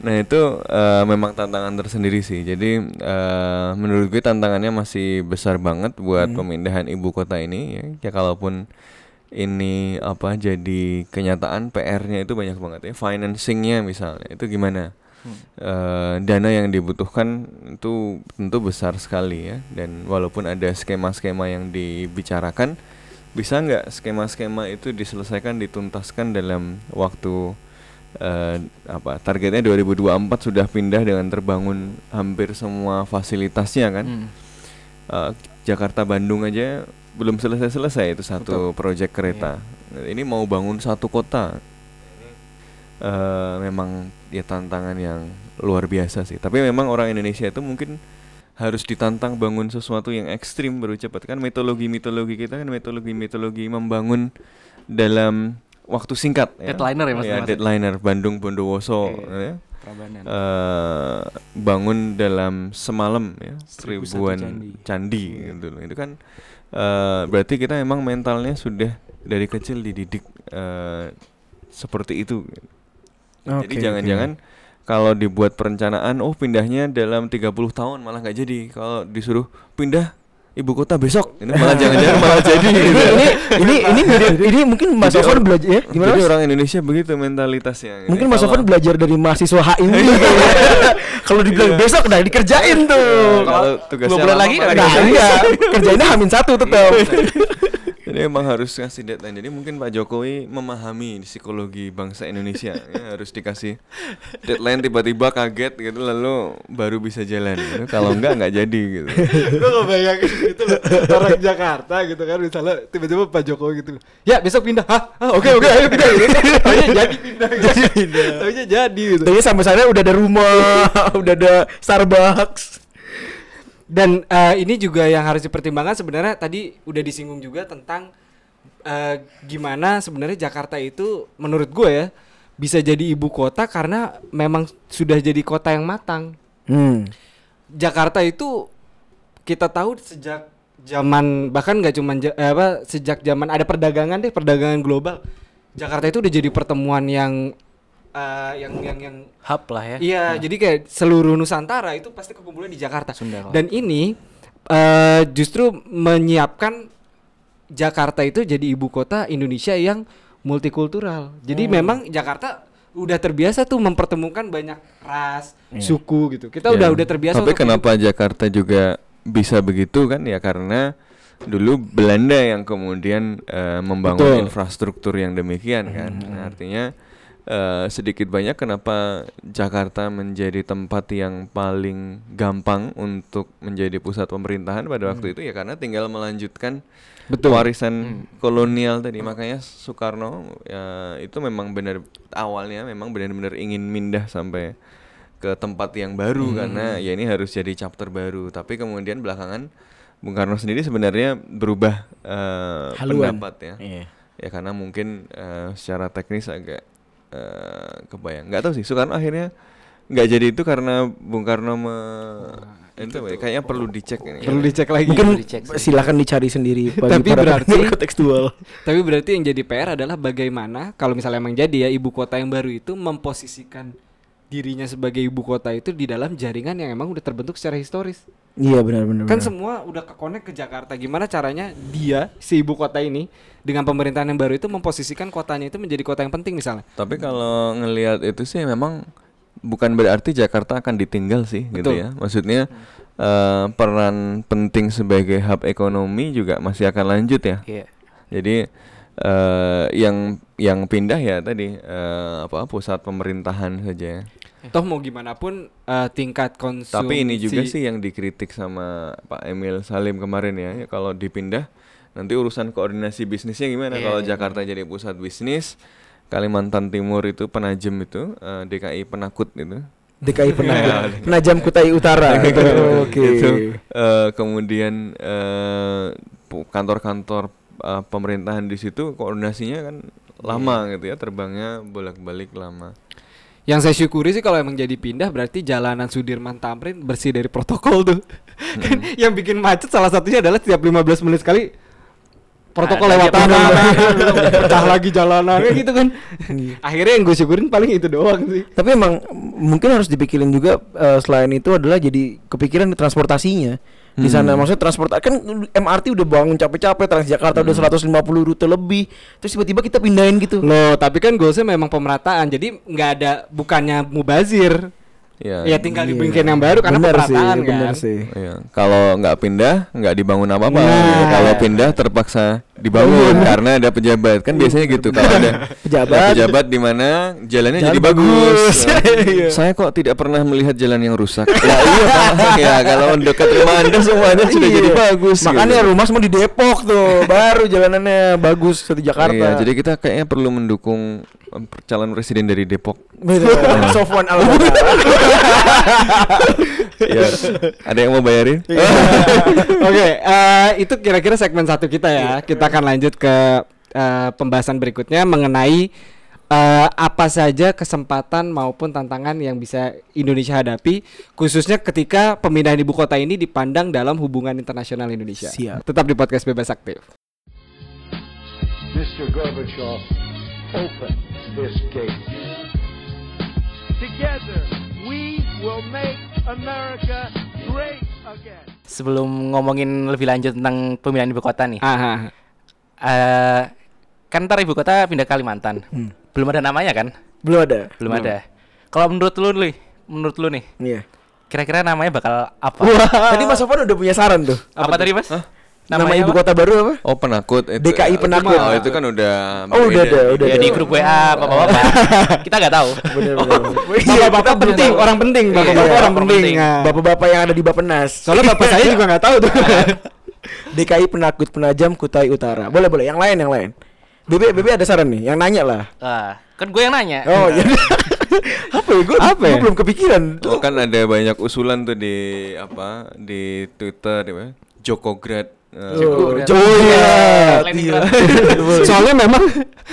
Nah itu eh, memang tantangan tersendiri sih. Jadi eh, menurut gue tantangannya masih besar banget buat pemindahan ibu kota ini. Ya, ya kalaupun ini apa jadi kenyataan PR-nya itu banyak banget ya. Financingnya misalnya itu gimana? Eh, dana yang dibutuhkan itu tentu besar sekali ya. Dan walaupun ada skema-skema yang dibicarakan, bisa nggak skema-skema itu diselesaikan dituntaskan dalam waktu eh, apa targetnya 2024 sudah pindah dengan terbangun hampir semua fasilitasnya kan? Hmm. Eh, Jakarta Bandung aja belum selesai-selesai itu satu proyek kereta. Nah, ini mau bangun satu kota. Eh, memang ya tantangan yang luar biasa sih. Tapi memang orang Indonesia itu mungkin harus ditantang bangun sesuatu yang ekstrim baru cepat kan mitologi mitologi kita kan mitologi mitologi membangun dalam waktu singkat ya. Deadliner ya, Mas, ya deadliner Bandung Bondowoso Oke. ya. Prabanan. Eh, bangun dalam semalam ya Seribu satu ribuan candi, gitu loh itu kan eh, berarti kita memang mentalnya sudah dari kecil dididik eh, seperti itu jadi Oke, jangan-jangan kalau dibuat perencanaan oh pindahnya dalam 30 tahun malah nggak jadi kalau disuruh pindah ibu kota besok. Ini malah jangan-jangan malah jadi. gitu. ini ini ini ini, mirip- ini mungkin Mas Sofwan belajar ya gimana Jadi Mas? orang Indonesia begitu mentalitasnya. Ini Mungkin Mas Sofwan belajar dari mahasiswa HI ini kayaknya. Kalau dibilang besok nah dikerjain tuh. Iya. Kalau tugasnya bulan lama, lagi Nah, iya, kerjainnya hamin satu tetap. Jadi emang harus ngasih deadline. Jadi mungkin Pak Jokowi memahami psikologi bangsa Indonesia. ya, harus dikasih deadline tiba-tiba kaget gitu lalu baru bisa jalan. gitu. Kalau enggak nggak jadi gitu. Gue gak bayangin gitu loh Orang Jakarta gitu kan Misalnya tiba-tiba Pak Jokowi gitu Ya besok pindah Hah? Hah, Oke oke ayo pindah gitu Taunya jadi pindah Jadi pindah Taunya jadi gitu Tanya sampai sana udah ada rumah, udah ada Starbucks. Dan eh, ini juga yang harus dipertimbangkan sebenarnya tadi udah disinggung juga tentang eh, gimana sebenarnya Jakarta itu menurut gue ya bisa jadi ibu kota karena memang sudah jadi kota yang matang. Hmm. Jakarta itu kita tahu sejak zaman bahkan nggak cuma apa sejak zaman ada perdagangan deh perdagangan global Jakarta itu udah jadi pertemuan yang eh, yang yang yang Hub lah ya. Iya, jadi kayak seluruh Nusantara itu pasti kekumpulnya di Jakarta. Sunda. Dan ini eh justru menyiapkan Jakarta itu jadi ibu kota Indonesia yang multikultural. Jadi memang Jakarta udah terbiasa tuh mempertemukan banyak ras, suku gitu. Kita udah Ya. udah terbiasa. Tapi kenapa Jakarta juga bisa begitu kan ya karena dulu Belanda yang kemudian eh, membangun Betul. infrastruktur yang demikian kan. Nah, artinya eh, sedikit banyak kenapa Jakarta menjadi tempat yang paling gampang untuk menjadi pusat pemerintahan pada waktu itu? Ya karena tinggal melanjutkan Betul. warisan kolonial tadi. Makanya Soekarno ya itu memang benar awalnya memang benar-benar ingin mindah sampai ke tempat yang baru karena ya ini harus jadi chapter baru. Tapi kemudian belakangan Bung Karno sendiri sebenarnya berubah Haluan. pendapat ya. Iya. ya karena mungkin eh, secara teknis agak eh, kebayang. Nggak tahu sih. Soekarno akhirnya nggak jadi itu karena Bung Karno me itu ya, kayaknya perlu dicek ini. Perlu dicek lagi. Mungkin dicek silakan dicari sendiri bagi Tapi para berarti- kontekstual. Tapi berarti yang jadi PR adalah bagaimana kalau misalnya emang jadi ya ibu kota yang baru itu memposisikan dirinya sebagai ibu kota itu di dalam jaringan yang emang udah terbentuk secara historis. Iya benar benar. Kan benar. semua udah kekonek ke Jakarta. Gimana caranya dia si ibu kota ini dengan pemerintahan yang baru itu memposisikan kotanya itu menjadi kota yang penting misalnya. Tapi kalau ngelihat itu sih memang bukan berarti Jakarta akan ditinggal sih gitu Betul. ya. Maksudnya eh, peran penting sebagai hub ekonomi juga masih akan lanjut ya. Iya. Jadi eh, yang yang pindah ya tadi eh, apa pusat pemerintahan saja. ya. Toh mau gimana pun eh, tingkat konsumsi Tapi ini juga sih yang dikritik sama Pak Emil Salim kemarin ya, ya kalau dipindah nanti urusan koordinasi bisnisnya gimana Iya, kalau iya. Jakarta jadi pusat bisnis, Kalimantan Timur itu penajem itu, eh, DKI penakut itu. DKI penajam, penajam Kutai Utara. gitu. Oke. Itu, eh, kemudian eh, pu- kantor-kantor eh, pemerintahan di situ koordinasinya kan lama Iya. gitu ya, terbangnya bolak-balik lama. Yang saya syukuri sih kalau emang jadi pindah berarti jalanan Sudirman Tamrin bersih dari protokol tuh. Kan yang bikin macet salah satunya adalah setiap 15 menit sekali protokol Ada lewat tanah, pecah lagi jalanannya gitu kan. Akhirnya yang gue syukurin paling itu doang sih. Tapi emang mungkin harus dipikirin juga eh, selain itu adalah jadi kepikiran di transportasinya. Di sana maksudnya transport kan MRT udah bangun capek-capek Transjakarta udah 150 rute lebih. Terus tiba-tiba kita pindahin gitu. Loh, tapi kan goalsnya memang pemerataan. Jadi nggak ada bukannya mubazir. Ya, Ya tinggal Iya. dibikin yang baru karena Bener pemerataan sih, bener kan. sih. Iya, kalau nggak pindah nggak dibangun apa-apa. Nah. Kalau pindah terpaksa dibangun karena ada pejabat. Kan biasanya gitu kalau ada Pejabat. ada pejabat di mana jalannya Jalan jadi bagus. bagus. Iya. Saya kok tidak pernah melihat jalan yang rusak. ya iya Pak. ya kalau dekat rumah Anda semuanya sudah Iya. jadi bagus. Makanya gitu. rumah semua di Depok tuh, baru jalanannya bagus seperti Jakarta. Iya, jadi kita kayaknya perlu mendukung calon presiden dari Depok. Betul. Sofwan al ya, ada yang mau bayarin? Oke, eh, itu kira-kira segmen satu kita ya. Kita akan lanjut ke eh, pembahasan berikutnya mengenai eh, apa saja kesempatan maupun tantangan yang bisa Indonesia hadapi, khususnya ketika pemindahan ibu kota ini dipandang dalam hubungan internasional Indonesia. Siap. Tetap di podcast Bebas Aktif. Mr. Gorbachev, open this gate. Together, we will make America great again. sebelum ngomongin lebih lanjut tentang pemindahan ibu kota nih. Ah, ah. eh kan ntar ibu kota pindah ke Kalimantan. Hmm. Belum ada namanya kan? Belum ada. Belum ada. Kalau menurut lu nih, menurut lu nih, Iya. kira-kira namanya bakal apa? Tadi Mas Sofwan udah punya saran tuh. Apa, tadi, Mas? Nama Namanya ibu kota baru apa? Oh penakut itu. DKI penakut. Oh itu kan udah. Oh, udah ada, udah Ya di grup WA bapak-bapak. Kita nggak tahu. Bener bener. Bapak-bapak penting, orang penting, bapak-bapak Iya, orang orang penting. Nah. Bapak-bapak yang ada di Bapenas. Soalnya bapak saya juga nggak tahu tuh. DKI penakut penajam Kutai Utara. Boleh boleh. Yang lain yang lain. Bebe Bebe ada saran nih. Yang nanya lah. Ah, kan gue yang nanya. Oh iya. apa ya? Gue Apa ya? belum kepikiran. Oh kan ada banyak usulan tuh di apa di Twitter. Jokograd. Eh, Oh, Joko- oh iya. Leningrad. Soalnya memang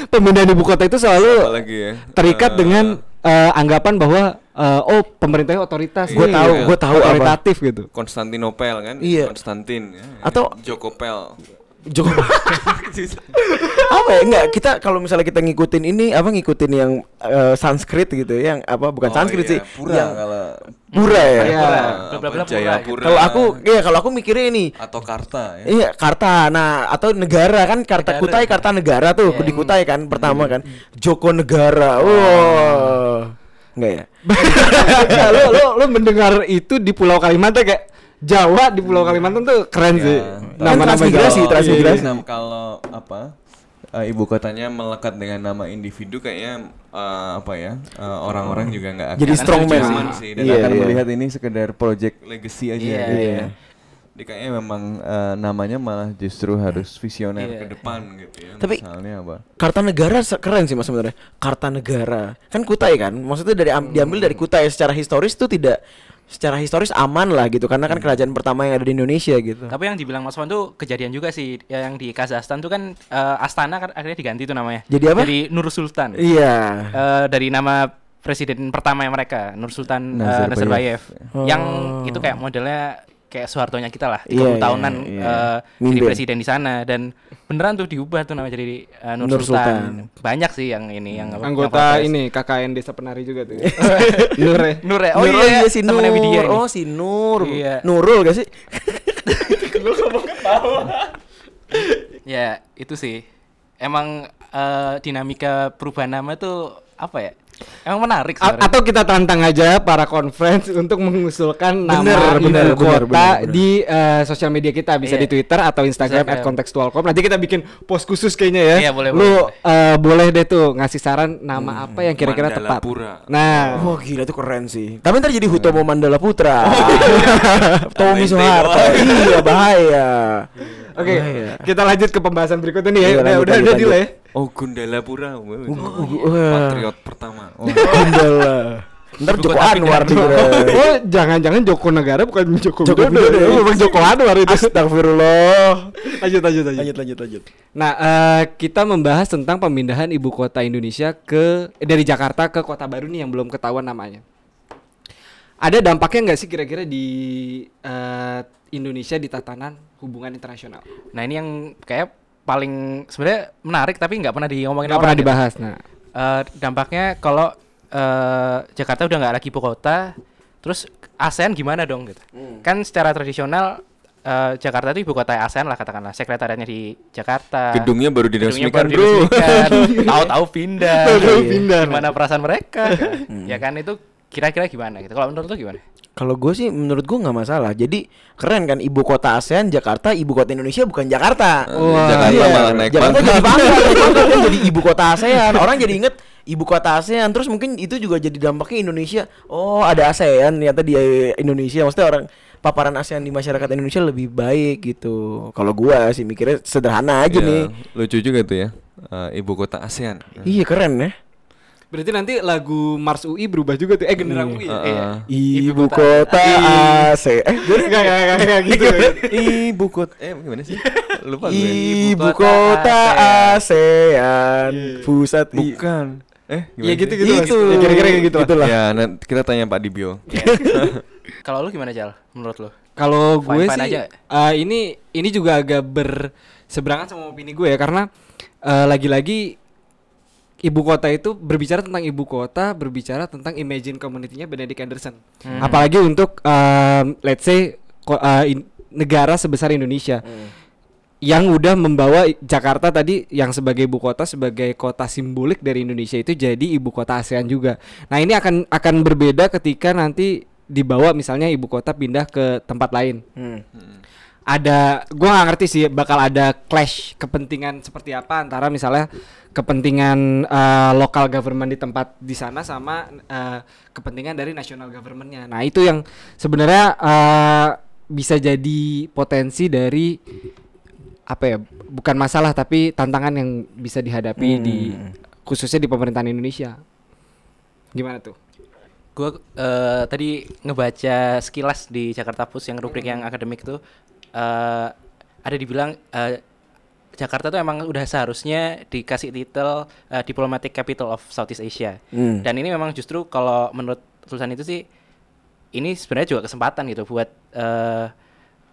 pemindahan ibu kota itu selalu ya. terikat Eh, dengan eh, anggapan bahwa eh, oh pemerintahnya otoritas. Gua nih, tahu, gua tahu apa. otoritatif gitu. Konstantinopel kan? Iya. Konstantin. ya. Atau- Jokopel. Joko. apa ya? Enggak, kita kalau misalnya kita ngikutin ini apa ngikutin yang eh, Sanskrit gitu ya, yang apa bukan Oh, Sanskrit iya, sih. Pura yang kalau pura ya. Iya. Jayapura. Kalau aku iya kalau aku mikirnya ini atau Karta ya. Iya karta, nah atau negara kan karta Negara. Kutai karta negara tuh Iya. di Kutai kan pertama kan Joko Negara, wow, enggak ya? Nah, lo, lo lo mendengar itu di Pulau Kalimantan kayak Jawa di Pulau Kalimantan tuh keren Ya. sih. Kan transmigrasi, Jawa. transmigrasi. Iya, iya. Nam- kalau apa eh, ibu kotanya melekat dengan nama individu kayaknya eh, apa ya eh, orang-orang juga nggak akan Jadi akan strongman. sih dan Iya, akan iya. melihat ini sekedar project legacy aja Iya, gitu iya. ya. Jadi kayaknya memang eh, namanya malah justru harus visioner Iya. ke depan gitu ya. Tapi- misalnya apa? Karta negara se- keren sih mas sebenarnya. Karta negara kan Kutai kan, maksudnya dari am- diambil dari Kutai secara historis tuh tidak secara historis aman lah gitu karena kan kerajaan pertama yang ada di Indonesia gitu. Tapi yang dibilang Mas Wan tuh kejadian juga sih ya, yang di Kazakhstan tuh kan eh, Astana kan akhirnya diganti tuh namanya. Jadi apa? Jadi Nur Sultan. Iya. Eh, dari nama presiden pertama mereka Nur Sultan Nazarbayev. Nazarbayev. Yang Oh. itu kayak modelnya kayak Soeharto-nya kita lah, 30 Iya, iya, tahunan iya. eh, jadi Mimpin. presiden di sana dan beneran tuh diubah tuh nama jadi eh, Nur, Nur Sultan. Sultan. Banyak sih yang ini yang apa, yang Anggota protes. ini KKN Desa Penari juga tuh. Nur ya. Nur ya? Oh Nur, iya, si Nur. Widya ini. Oh si Nur. Iya. Nurul gak sih? Ya, itu sih. Emang eh, dinamika perubahan nama tuh apa ya? Emang menarik A- sebenarnya. atau kita tantang aja para conference untuk mengusulkan nama Bener, ibu bener, kota bener, bener, bener. di eh, sosial media kita bisa Iya. di Twitter atau Instagram Instagram. @contextualcom. Nanti kita bikin post khusus kayaknya ya. Iya, boleh, Lu boleh, eh, boleh deh tuh ngasih saran nama apa yang kira-kira tepat. Mandalapura. Nah, Wah gila itu keren sih. Tapi ntar jadi Hutomo Mandala Putra. Tommy Tambahin Soeharto. T doang. iya bahaya. oke, Bahaya. kita lanjut ke pembahasan berikutnya nih ya. Iya, udah lanjut, udah lanjut, udah lanjut. delay. Oh Gundala Pura. Wah, wah. Patriot pertama. Oh. Mandala. Ntar Joko Anwar dikira. Oh, jangan-jangan Joko Negara bukan Joko, Joko Widodo. Widodo. ya? Joko Anwar itu. Astagfirullah. lanjut lanjut lanjut. Lanjut lanjut lanjut. Nah, eh, kita membahas tentang pemindahan ibu kota Indonesia ke eh, dari Jakarta ke kota baru nih yang belum ketahuan namanya. Ada dampaknya nggak sih kira-kira di eh, Indonesia di tatanan hubungan internasional? Nah, ini yang kayak paling sebenarnya menarik tapi nggak pernah diomongin Nggak pernah gitu. dibahas. Nah, Eh, dampaknya kalau eh, Jakarta udah nggak lagi ibu kota, terus ASEAN gimana dong gitu? Kan secara tradisional eh, Jakarta itu ibu kota ASEAN lah katakanlah, sekretariatnya di Jakarta. Gedungnya baru Gedungnya diresmikan, bro. Tahu-tahu pindah. Tahu-tahu Iya. pindah. Gimana perasaan mereka? ya kan itu kira-kira gimana gitu. Kalau menurut lu gimana? Kalau gue sih menurut gue nggak masalah. Jadi keren kan ibu kota ASEAN Jakarta, ibu kota Indonesia bukan Jakarta. Wah. Jakarta malah naik Jakarta jadi naik pangkat kan jadi ibu kota ASEAN. Orang jadi inget ibu kota ASEAN. Terus mungkin itu juga jadi dampaknya Indonesia. Oh ada ASEAN ternyata di Indonesia. Maksudnya orang paparan ASEAN di masyarakat Indonesia lebih baik gitu. Kalau gua sih mikirnya sederhana aja Ya, nih. Lucu juga tuh ya. eh, ibu kota ASEAN. Iya keren ya. Berarti nanti lagu Mars UI berubah juga tuh. Eh, genderang UI. ya? Heeh. Iya. Ibu, kota, kota- ASEAN. Eh, Enggak, enggak, enggak, enggak gitu. Ibu kota eh gimana sih? Lupa gue. Ibu kota kota ASEAN, pusat i- Bukan. Eh gimana Iya sih? gitu gitu. Ya, kira-kira kayak gitu. lah. Itulah. Ya, nanti kita tanya Pak Dibio. Kalau lu gimana Jal? Menurut lu? Kalau gue sih aja. eh, ini ini juga agak berseberangan sama opini gue ya karena eh, lagi-lagi ibu kota itu berbicara tentang ibu kota, berbicara tentang imagine community-nya Benedict Anderson. Hmm. Apalagi untuk em, let's say eh, in- negara sebesar Indonesia yang udah membawa Jakarta tadi yang sebagai ibu kota sebagai kota simbolik dari Indonesia itu jadi ibu kota ASEAN juga. Nah ini akan akan berbeda ketika nanti dibawa misalnya ibu kota pindah ke tempat lain. Hmm. Ada, gua nggak ngerti sih bakal ada clash kepentingan seperti apa antara misalnya kepentingan eh, local government di tempat di sana sama eh, kepentingan dari national governmentnya. Nah itu yang sebenarnya eh, bisa jadi potensi dari apa ya bukan masalah tapi tantangan yang bisa dihadapi di khususnya di pemerintahan Indonesia. Gimana tuh? Gue eh, tadi ngebaca sekilas di Jakarta Post yang rubrik yang akademik tuh eh, ada dibilang eh, Jakarta tuh emang udah seharusnya dikasih titel eh, Diplomatic Capital of Southeast Asia. Hmm. Dan ini memang justru kalau menurut tulisan itu sih ini sebenarnya juga kesempatan gitu buat eh,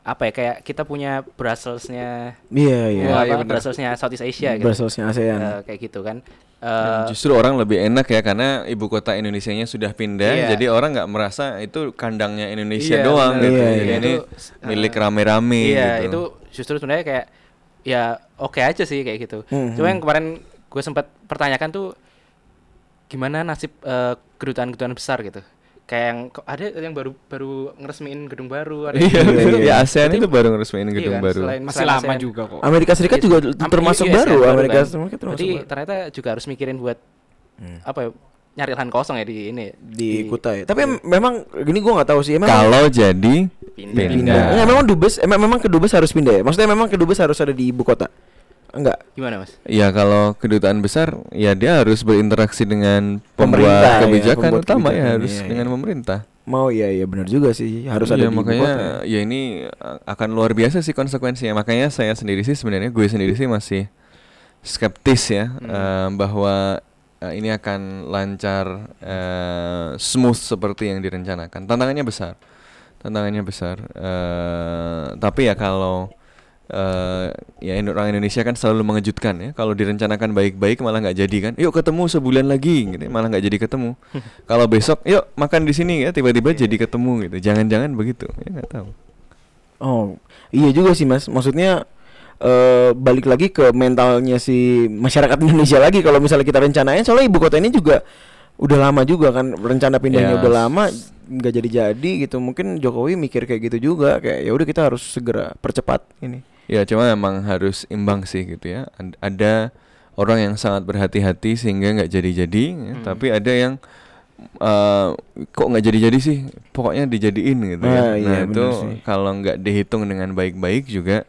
apa ya kayak kita punya Brussels-nya Iya iya. Wah, apa, iya bener. Brussels-nya Southeast Asia gitu. Brussels-nya ASEAN. Eh, kayak gitu kan. Eh, justru orang lebih enak ya karena ibu kota Indonesia-nya sudah pindah, Iya. jadi orang nggak merasa itu kandangnya Indonesia Iya, doang gitu. Iya, Jadi iya. ini Itu, milik eh, rame-rame Iya, gitu. itu justru sebenarnya kayak ya oke aja sih kayak gitu. Hmm, Cuma hmm. yang kemarin gue sempat pertanyakan tuh gimana nasib eh, kedutaan-kedutaan besar gitu. Kayak yang ada yang baru baru ngeresmiin gedung baru, ada Iya, yang- betul. iya. ya ASEAN itu baru ngeresmiin Iya gedung kan, baru. selain- masih selain lama ASEAN. juga kok Amerika Serikat Iya, juga Am- termasuk US baru. kan, Amerika kan. Serikat termasuk Berarti baru. ternyata juga harus mikirin buat apa ya, nyari lahan kosong ya di ini di Kutai. Tapi em- memang gini gua nggak tahu sih. Emang Kalau jadi Pindah. pindah. Enggak, memang dubes emang memang ke dubes harus pindah ya. Maksudnya memang ke dubes harus ada di ibu kota. Enggak. gimana mas? Ya kalau kedutaan besar ya dia harus berinteraksi dengan Pemerintah, pembuat ya, kebijakan pembuat utama ya kebijakan, harus iya, dengan iya. pemerintah. Mau iya iya benar juga sih. Harus ada Iya, di ibu makanya ya ini uh, akan luar biasa sih konsekuensinya. Makanya saya sendiri sih sebenarnya gue sendiri sih masih skeptis ya eh, bahwa eh, ini akan lancar eh, smooth seperti yang direncanakan. Tantangannya besar. Tantangannya besar. Eh, tapi ya kalau eh ya orang Indonesia kan selalu mengejutkan ya. Kalau direncanakan baik-baik malah nggak jadi kan. Yuk ketemu sebulan lagi gitu. Malah nggak jadi ketemu. Kalau besok yuk makan di sini ya tiba-tiba jadi ketemu gitu. Jangan-jangan begitu. Ya nggak tahu. Oh, iya juga sih Mas. Maksudnya eh balik lagi ke mentalnya si masyarakat Indonesia lagi kalau misalnya kita rencanain soalnya ibu kota ini juga udah lama juga kan rencana pindahnya Yes. udah lama nggak jadi-jadi gitu. Mungkin Jokowi mikir kayak gitu juga kayak ya udah kita harus segera percepat ini. Ya cuma memang harus imbang sih gitu ya. Ad- Ada orang yang sangat berhati-hati sehingga nggak jadi-jadi, ya. tapi ada yang eh, kok nggak jadi-jadi sih, pokoknya dijadiin gitu Ah, ya. iya, Nah itu kalau nggak dihitung dengan baik-baik juga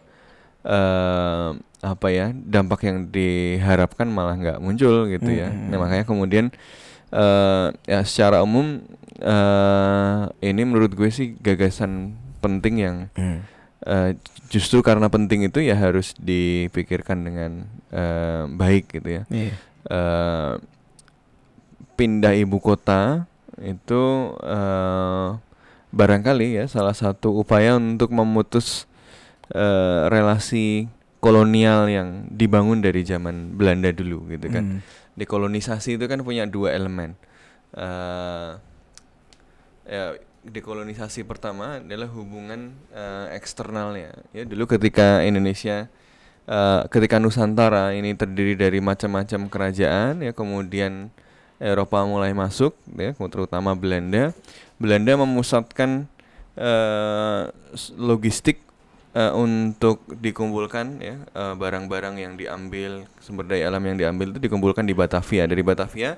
eh apa ya dampak yang diharapkan malah nggak muncul gitu ya. Hmm. Nah makanya kemudian eh ya secara umum eh ini menurut gue sih gagasan penting yang Eh, justru karena penting itu ya harus dipikirkan dengan eh, baik gitu ya. Iya. Eh, pindah ibu kota itu eh, barangkali ya salah satu upaya untuk memutus eh, relasi kolonial yang dibangun dari zaman Belanda dulu gitu kan. Hmm. Dekolonisasi itu kan punya dua elemen. Eh, ya dekolonisasi pertama adalah hubungan eh, eksternalnya. Ya dulu ketika Indonesia eh, ketika Nusantara ini terdiri dari macam-macam kerajaan ya kemudian Eropa mulai masuk ya terutama Belanda. Belanda memusatkan s- logistik eh, untuk dikumpulkan ya barang-barang yang diambil sumber daya alam yang diambil itu dikumpulkan di Batavia dari Batavia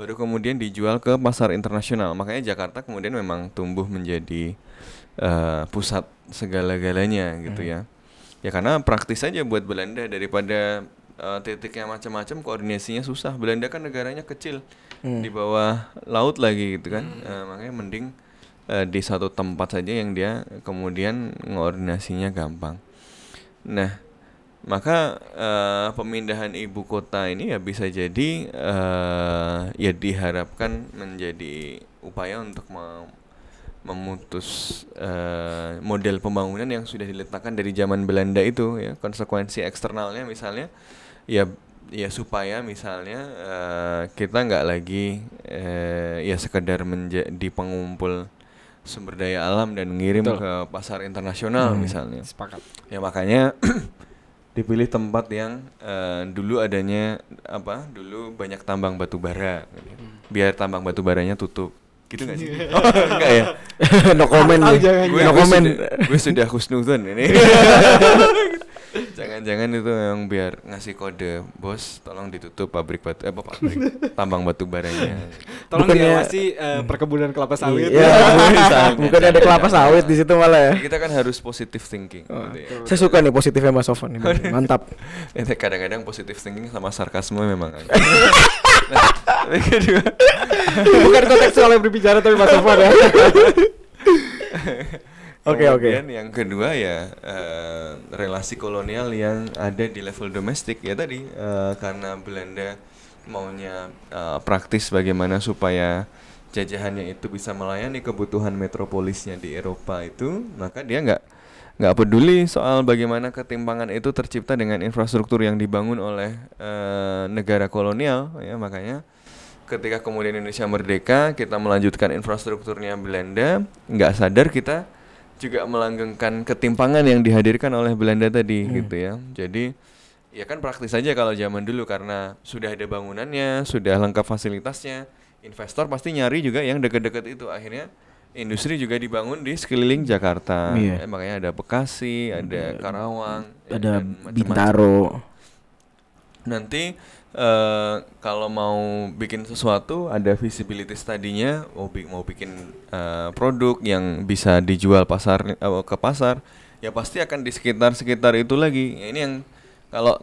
baru kemudian dijual ke pasar internasional. Makanya Jakarta kemudian memang tumbuh menjadi eh, pusat segala-galanya gitu ya. Ya karena praktis saja buat Belanda daripada eh, titiknya macam-macam koordinasinya susah. Belanda kan negaranya kecil di bawah laut lagi gitu kan. Eh, makanya mending eh, di satu tempat saja yang dia kemudian ngoordinasinya gampang. Nah maka eh, pemindahan ibu kota ini ya bisa jadi eh, ya diharapkan menjadi upaya untuk me- memutus eh, model pembangunan yang sudah diletakkan dari zaman Belanda itu ya konsekuensi eksternalnya misalnya ya ya supaya misalnya eh, kita nggak lagi eh, ya sekedar menjadi pengumpul sumber daya alam dan ngirim Betul. ke pasar internasional misalnya. Sepakat. Ya makanya dipilih tempat yang eh, dulu adanya apa? Dulu banyak tambang batu bara, gitu. biar tambang batu baranya tutup. Gitu nggak sih? Oh, enggak ya? no comment. Nih. gue, no gue comment. sudah, gue sudah husnuzon ini. Jangan-jangan itu yang biar ngasih kode bos, tolong ditutup pabrik batu, eh pabrik tambang batu baranya. Tolong Bukannya- diawasi eh, perkebunan kelapa sawit. Iya, Jangan, bukan ada kelapa sawit di situ malah ya. Kita kan harus positive thinking. Oh, gitu ya. Saya suka nih positifnya Mas Sofan ini. Mantap. Kadang-kadang positive thinking sama sarkasme memang nah, Bukan kontekstual yang berbicara tapi Mas Sofwan ya. Oke, oke. Kemudian yang kedua ya eh, relasi kolonial yang ada di level domestik ya tadi eh, karena Belanda maunya eh, praktis bagaimana supaya jajahannya itu bisa melayani kebutuhan metropolisnya di Eropa itu maka dia nggak nggak peduli soal bagaimana ketimpangan itu tercipta dengan infrastruktur yang dibangun oleh eh, negara kolonial ya makanya ketika kemudian Indonesia merdeka kita melanjutkan infrastrukturnya Belanda nggak sadar kita juga melanggengkan ketimpangan yang dihadirkan oleh Belanda tadi gitu ya jadi ya kan praktis saja kalau zaman dulu karena sudah ada bangunannya sudah lengkap fasilitasnya investor pasti nyari juga yang dekat-dekat itu akhirnya industri juga dibangun di sekeliling Jakarta Iya. Eh, makanya ada Bekasi ada Karawang ya, Ada macam-macam. Bintaro. Nanti eh kalau mau bikin sesuatu ada visibility tadinya mau bi- mau bikin eh, produk yang bisa dijual pasar eh, ke pasar ya pasti akan di sekitar sekitar itu lagi. Ya, ini yang kalau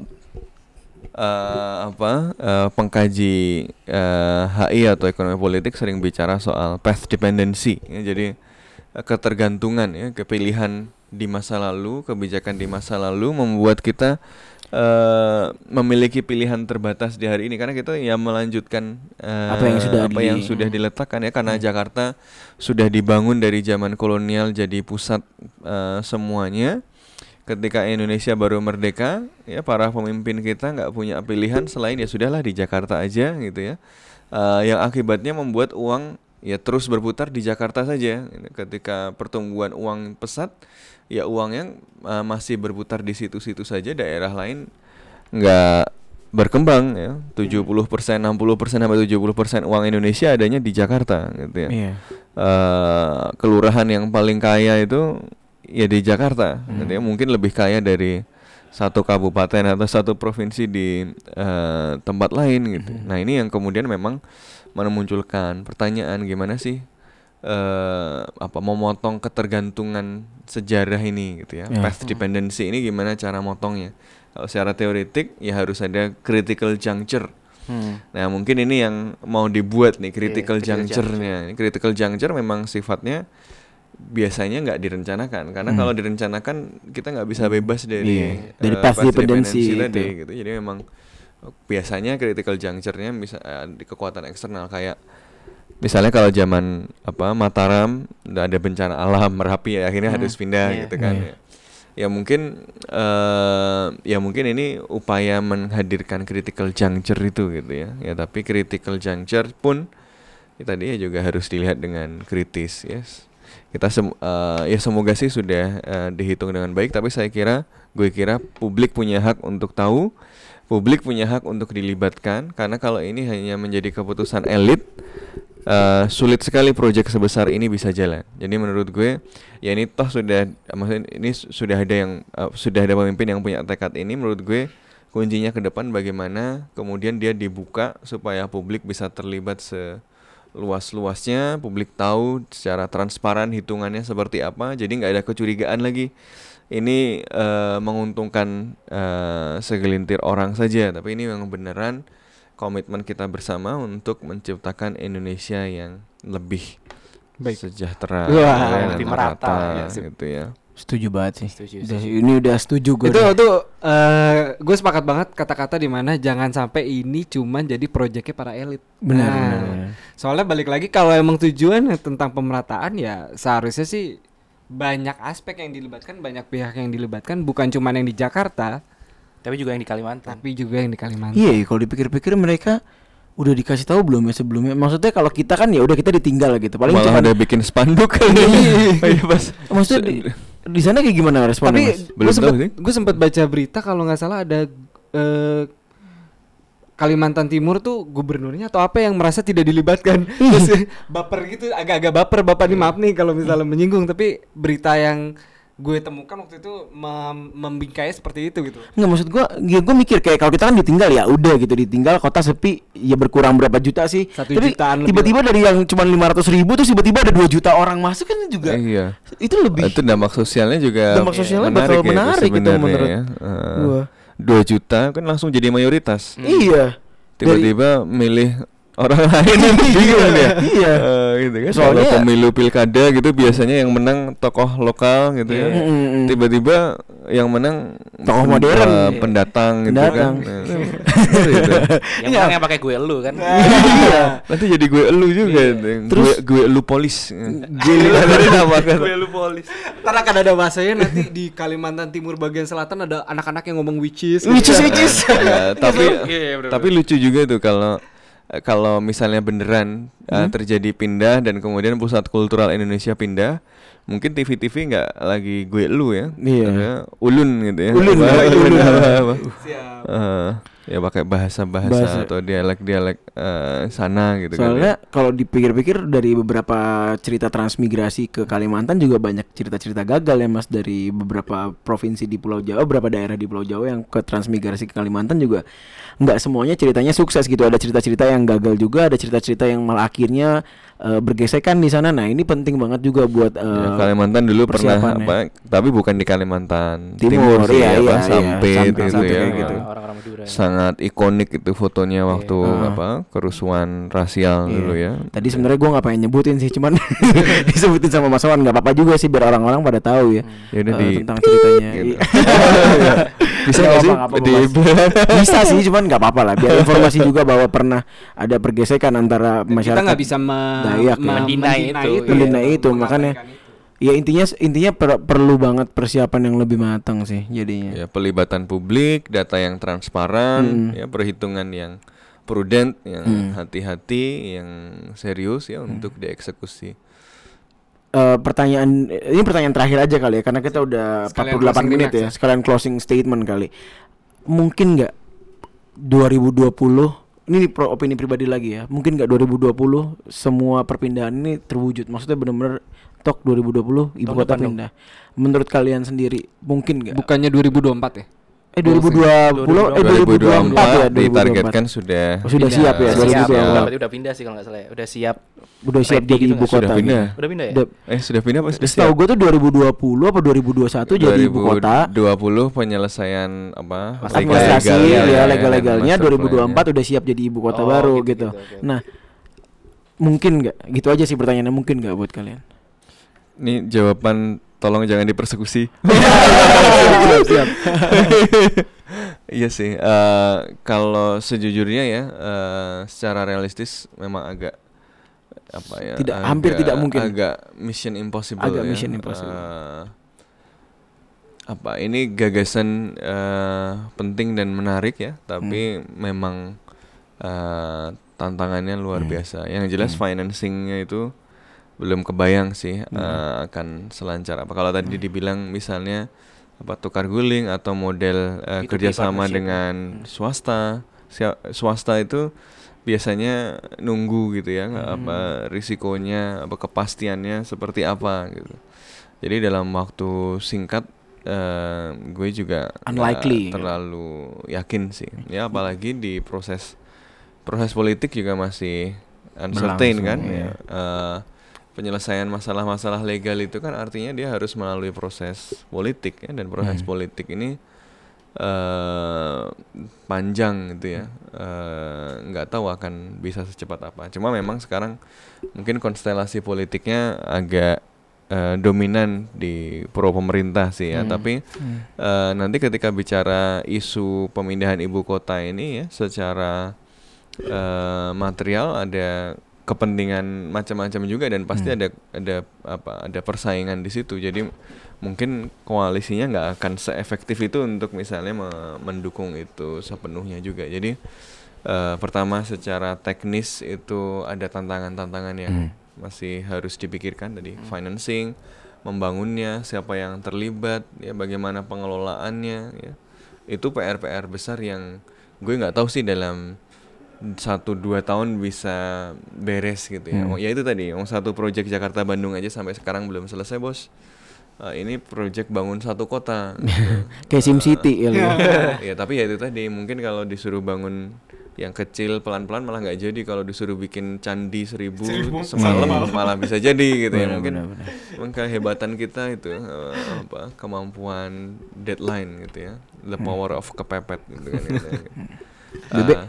eh, apa eh, pengkaji eh, HI atau ekonomi politik sering bicara soal path dependency. Ya, jadi eh, ketergantungan ya kepilihan di masa lalu kebijakan di masa lalu membuat kita eh memiliki pilihan terbatas di hari ini. Karena kita ya melanjutkan eh, Apa yang sudah apa di- yang sudah diletakkan ya. Karena Jakarta sudah dibangun dari zaman kolonial jadi pusat eh, semuanya. Ketika Indonesia baru merdeka ya para pemimpin kita nggak punya pilihan selain ya sudahlah di Jakarta aja gitu ya. Eh, yang akibatnya membuat uang ya terus berputar di Jakarta saja. Ketika pertumbuhan uang pesat ya uangnya eh, masih berputar di situ-situ saja daerah lain nggak berkembang ya 70% 60% sampai 70% uang Indonesia adanya di Jakarta gitu ya Iya. eh kelurahan yang paling kaya itu ya di Jakarta, gitu ya. mungkin lebih kaya dari satu kabupaten atau satu provinsi di eh, tempat lain gitu. Nah ini yang kemudian memang memunculkan pertanyaan gimana sih eh apa memotong ketergantungan sejarah ini gitu ya, Ya. path dependency ini gimana cara motongnya? Kalau secara teoretik ya harus ada critical juncture. Hmm. Nah, mungkin ini yang mau dibuat nih critical critical juncture-nya. Ini Critical juncture memang sifatnya biasanya nggak direncanakan karena Hmm. kalau direncanakan kita nggak bisa bebas dari Iya, dari path path dependency tadi itu. gitu. Jadi memang biasanya critical juncture-nya bisa eh, di kekuatan eksternal kayak misalnya kalau zaman apa Mataram udah ada bencana alam Merapi ya akhirnya Hmm, harus pindah iya. gitu kan Iya. ya. Ya mungkin eh ya mungkin ini upaya menghadirkan critical juncture itu gitu ya. Ya tapi critical juncture pun ya, tadi ya juga harus dilihat dengan kritis yes. Kita sem eh, ya semoga sih sudah eh, dihitung dengan baik tapi saya kira gue kira publik punya hak untuk tahu, publik punya hak untuk dilibatkan karena kalau ini hanya menjadi keputusan elit eh, sulit sekali proyek sebesar ini bisa jalan. Jadi menurut gue ya ini toh sudah maksudnya ini su- sudah ada yang eh, sudah ada pemimpin yang punya tekad ini menurut gue kuncinya ke depan bagaimana kemudian dia dibuka supaya publik bisa terlibat seluas-luasnya, publik tahu secara transparan hitungannya seperti apa, jadi nggak ada kecurigaan lagi. Ini eh, menguntungkan eh, segelintir orang saja, tapi ini memang beneran komitmen kita bersama untuk menciptakan Indonesia yang lebih Baik. sejahtera, Wah, ya, dan lebih merata, merata, ya, gitu ya. Setuju banget sih. Setuju, Udah, setuju. ini udah setuju gue. itu itu eh gue sepakat banget kata-kata di mana jangan sampai ini cuman jadi proyeknya para elit. Benar, Nah, benar, benar. Soalnya balik lagi kalau emang tujuan tentang pemerataan ya seharusnya sih banyak aspek yang dilibatkan, banyak pihak yang dilibatkan, bukan cuman yang di Jakarta, Tapi juga yang di Kalimantan. tapi juga yang di Kalimantan. Iya, kalau dipikir-pikir mereka udah dikasih tahu belum ya sebelumnya maksudnya kalau kita kan ya udah kita ditinggal gitu paling Malah cuma udah bikin spanduk kali. Iya pas. maksudnya di, di sana kayak gimana responnya Tapi mas? gue Belum sempet, tahu sih. gue sempet baca berita kalau nggak salah ada eh, Kalimantan Timur tuh gubernurnya atau apa yang merasa tidak dilibatkan Terus baper gitu agak-agak baper bapak nih maaf nih kalau misalnya menyinggung tapi berita yang gue temukan waktu itu mem- membingkai seperti itu gitu Nggak maksud gua, ya gua mikir kayak kalau kita kan ditinggal ya udah gitu ditinggal kota sepi ya berkurang berapa juta sih. Satu Tapi tiba-tiba dari yang cuma 500 ribu terus tiba-tiba ada 2 juta orang masuk kan juga. Iya. Itu lebih. Itu dampak sosialnya juga Dampak sosialnya bakal menarik ya itu menarik itu sebenarnya menurut ya. Eh, gua. Dua juta kan langsung jadi mayoritas. Iya. Tiba-tiba milih orang lain itu bingung ya. Iya. Eh, gitu kan. Soalnya- Kalau pemilu pilkada gitu biasanya yang menang tokoh lokal gitu ya. Mm, mm, mm. Tiba-tiba yang menang Tokoh pen- modern. eh, pendatang gitu Pendatang. kan. Eh, gitu. Yang menang yang pakai gue elu kan. Iya. Nanti jadi gue elu juga itu. Terus- gue gue elu polis. Gue elu nama kan. Ntar akan ada bahasanya nanti di Kalimantan Timur bagian selatan ada anak-anak yang ngomong witches. Witches, witches. Tapi Iya, tapi lucu juga tuh kalau kalau misalnya beneran eh, terjadi pindah dan kemudian pusat kultural Indonesia pindah, mungkin TV-TV nggak lagi gue lu ya, Iya. Ulun gitu ya, Ulun, Apa- ya, ulun. apa- apa. Siap. Eh, ya pakai bahasa-bahasa Bahasa. atau dialek-dialek eh, sana gitu Soalnya kan. kalau dipikir-pikir dari beberapa cerita transmigrasi ke Kalimantan juga banyak cerita-cerita gagal ya Mas dari beberapa provinsi di Pulau Jawa, beberapa daerah di Pulau Jawa yang ke transmigrasi ke Kalimantan juga nggak semuanya ceritanya sukses gitu. Ada cerita-cerita yang gagal juga, ada cerita-cerita yang malah akhirnya eh, bergesekan di sana. Nah, ini penting banget juga buat Ya, eh, Kalimantan dulu pernah apa, tapi bukan di Kalimantan Timur, sih, iya, iya, iya, gitu Sampit ya. kayak gitu. Orang-orang Madura. ya. Sangat ikonik itu fotonya waktu Ah. apa kerusuhan rasial Iya. dulu ya. Tadi sebenarnya gua nggak pengen nyebutin sih, cuman disebutin sama Mas Wan nggak apa-apa juga sih biar orang-orang pada tahu ya Ya udah eh, di tentang ceritanya. gitu. Iya. Bisa Nggak sih nggak di bisa sih, cuman nggak apa-apa lah. Biar informasi juga bahwa pernah ada pergesekan antara masyarakat. kita nggak bisa me- Dayak ya. me- Mendinai itu, ya, Mendinai itu, makanya itu. Ya intinya intinya per- perlu banget persiapan yang lebih matang sih jadinya. ya pelibatan publik, data yang transparan, ya perhitungan yang prudent, yang hati-hati, yang serius ya untuk dieksekusi. Eh, pertanyaan ini pertanyaan terakhir aja kali ya karena kita udah Sekalian 48 closing menit ya. Sekalian closing statement kali. Mungkin nggak 2020 ini pro opini pribadi lagi ya. Mungkin nggak 2020 semua perpindahan ini terwujud. Maksudnya benar-benar tok 2020 ibu Tahun kota depan dong. pindah. Menurut kalian sendiri mungkin nggak? Bukannya 2024 ya? Eh 2020 eh 2024 ya 2024. ditargetkan sudah Oh, sudah siap ya Udah siap, 2024. berarti udah pindah sih kalau nggak salah ya. Udah siap. Udah siap Ready jadi gitu ibu nggak? kota. Sudah pindah. gitu. Udah pindah ya? Udah- Eh sudah pindah apa sudah Setahu gue tuh 2020 apa 2021 jadi ibu kota. 2020 penyelesaian apa administrasi legal-legalnya ya ya, legal-legalnya master 2024 plan-nya. udah siap jadi ibu kota Oh, baru gitu, gitu. gitu, oke. Nah, mungkin nggak? Gitu aja sih pertanyaannya mungkin nggak buat kalian? Ini jawaban tolong jangan dipersekusi. iya sih. eh, kalau sejujurnya ya, eh, secara realistis memang agak apa ya? Tidak- hampir tidak mungkin. Agak mission impossible. Agak ya. mission impossible. Eh, apa ini gagasan eh, penting dan menarik ya, tapi Hmm. memang eh, tantangannya luar Hmm. biasa. Yang jelas financingnya itu belum kebayang sih eh, akan selancar apa. Kalau tadi dibilang misalnya apa tukar guling atau model B2B kerjasama dengan swasta Sia- swasta itu biasanya nunggu gitu ya nggak apa risikonya apa kepastiannya seperti apa gitu. Jadi dalam waktu singkat eh, gue juga Unlikely. terlalu yakin sih. Ya apalagi di proses proses politik juga masih uncertain Berlangsung, kan iya. ya. Eh, penyelesaian masalah-masalah legal itu kan artinya dia harus melalui proses politik ya dan proses Hmm. politik ini eh panjang gitu ya Eh, nggak tahu akan bisa secepat apa cuma memang sekarang mungkin konstelasi politiknya agak eh, dominan di pro pemerintah sih ya Hmm. tapi eh, nanti ketika bicara isu pemindahan ibu kota ini ya secara eh, material ada kepentingan macam-macam juga dan pasti ada ada apa ada persaingan di situ. Jadi mungkin koalisinya nggak akan seefektif itu untuk misalnya me- mendukung itu sepenuhnya juga. Jadi eh, pertama secara teknis itu ada tantangan-tantangan yang Hmm. masih harus dipikirkan tadi financing, membangunnya, siapa yang terlibat, ya bagaimana pengelolaannya, ya. Itu PR-PR besar yang gue nggak tahu sih dalam satu dua tahun bisa beres gitu ya. Hmm. Oh, ya itu tadi, yang satu proyek Jakarta Bandung aja sampai sekarang belum selesai bos. Eh, ini proyek bangun satu kota. gitu. Kayak Sim City ya lu. ya tapi ya itu tadi mungkin kalau disuruh bangun yang kecil pelan-pelan malah nggak jadi kalau disuruh bikin candi seribu, semalam malah bisa jadi gitu ya Benar, mungkin memang kehebatan kita itu eh, apa kemampuan deadline gitu ya the power of kepepet gitu kan gitu. Eh,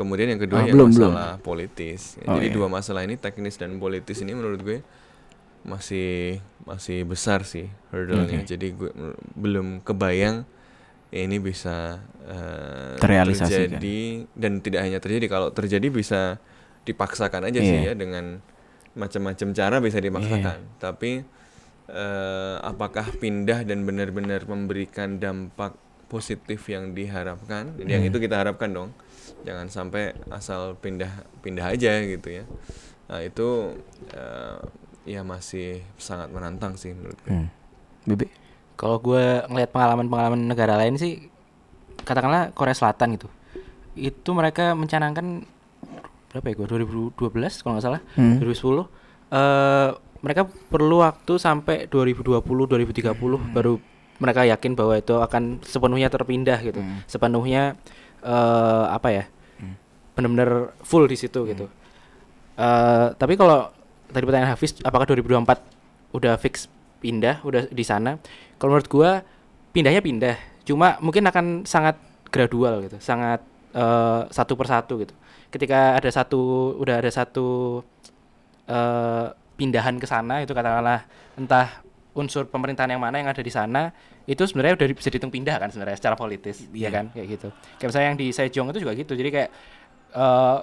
kemudian yang kedua Ah, ya belum, belum. masalah politis Ya, Oh, jadi iya. dua masalah ini teknis dan politis ini menurut gue masih masih besar sih hurdle-nya jadi gue belum kebayang ini bisa Terrealisasikan. terjadi dan tidak hanya terjadi kalau terjadi bisa dipaksakan aja sih Iya. ya dengan macam-macam cara bisa dipaksakan tapi eh, apakah pindah dan benar-benar memberikan dampak positif yang diharapkan Dan yang Hmm. itu kita harapkan dong jangan sampai asal pindah pindah aja gitu ya nah itu eh, ya masih sangat menantang sih menurut gue Hmm. Bebe. Kalau gue ngelihat pengalaman-pengalaman negara lain sih, katakanlah Korea Selatan gitu, itu mereka mencanangkan berapa ya gue 2012 kalau nggak salah, Hmm. 2010, eh mereka perlu waktu sampai 2020 2030 baru mereka yakin bahwa itu akan sepenuhnya terpindah gitu, sepenuhnya eh apa ya, benar-benar full di situ gitu. Eh tapi kalau tadi pertanyaan Hafiz, apakah 2024 udah fix pindah, udah di sana? Kalau menurut gua pindahnya pindah, cuma mungkin akan sangat gradual gitu, sangat eh, satu persatu gitu. Ketika ada satu, udah ada satu eh, pindahan ke sana itu katakanlah entah unsur pemerintahan yang mana yang ada di sana itu sebenarnya udah bisa dihitung pindah kan sebenarnya secara politis ya kan? Kayak gitu. Kayak misalnya yang di Sejong itu juga gitu. Jadi kayak eh,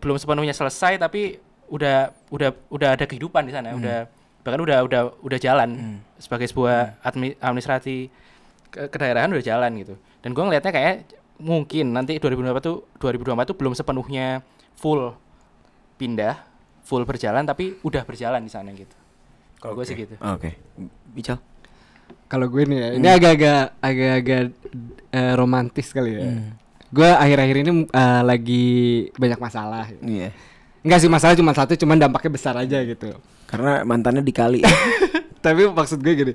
belum sepenuhnya selesai tapi udah udah udah ada kehidupan di sana udah bahkan udah udah udah jalan sebagai sebuah admi- administrasi ke kedaerahan udah jalan gitu. Dan gua ngelihatnya kayak mungkin nanti 2024 tuh 2024 tuh belum sepenuhnya full pindah full berjalan tapi udah berjalan di sana gitu kalau gue sih gitu Oke. Bical. Kalau gue nih ya, ini agak-agak agak-agak eh, romantis kali ya. Gue akhir-akhir ini eh, lagi banyak masalah. Iya. Enggak sih masalah cuma satu, cuman dampaknya besar aja gitu. Karena mantannya dikali. Tapi maksud gue gini,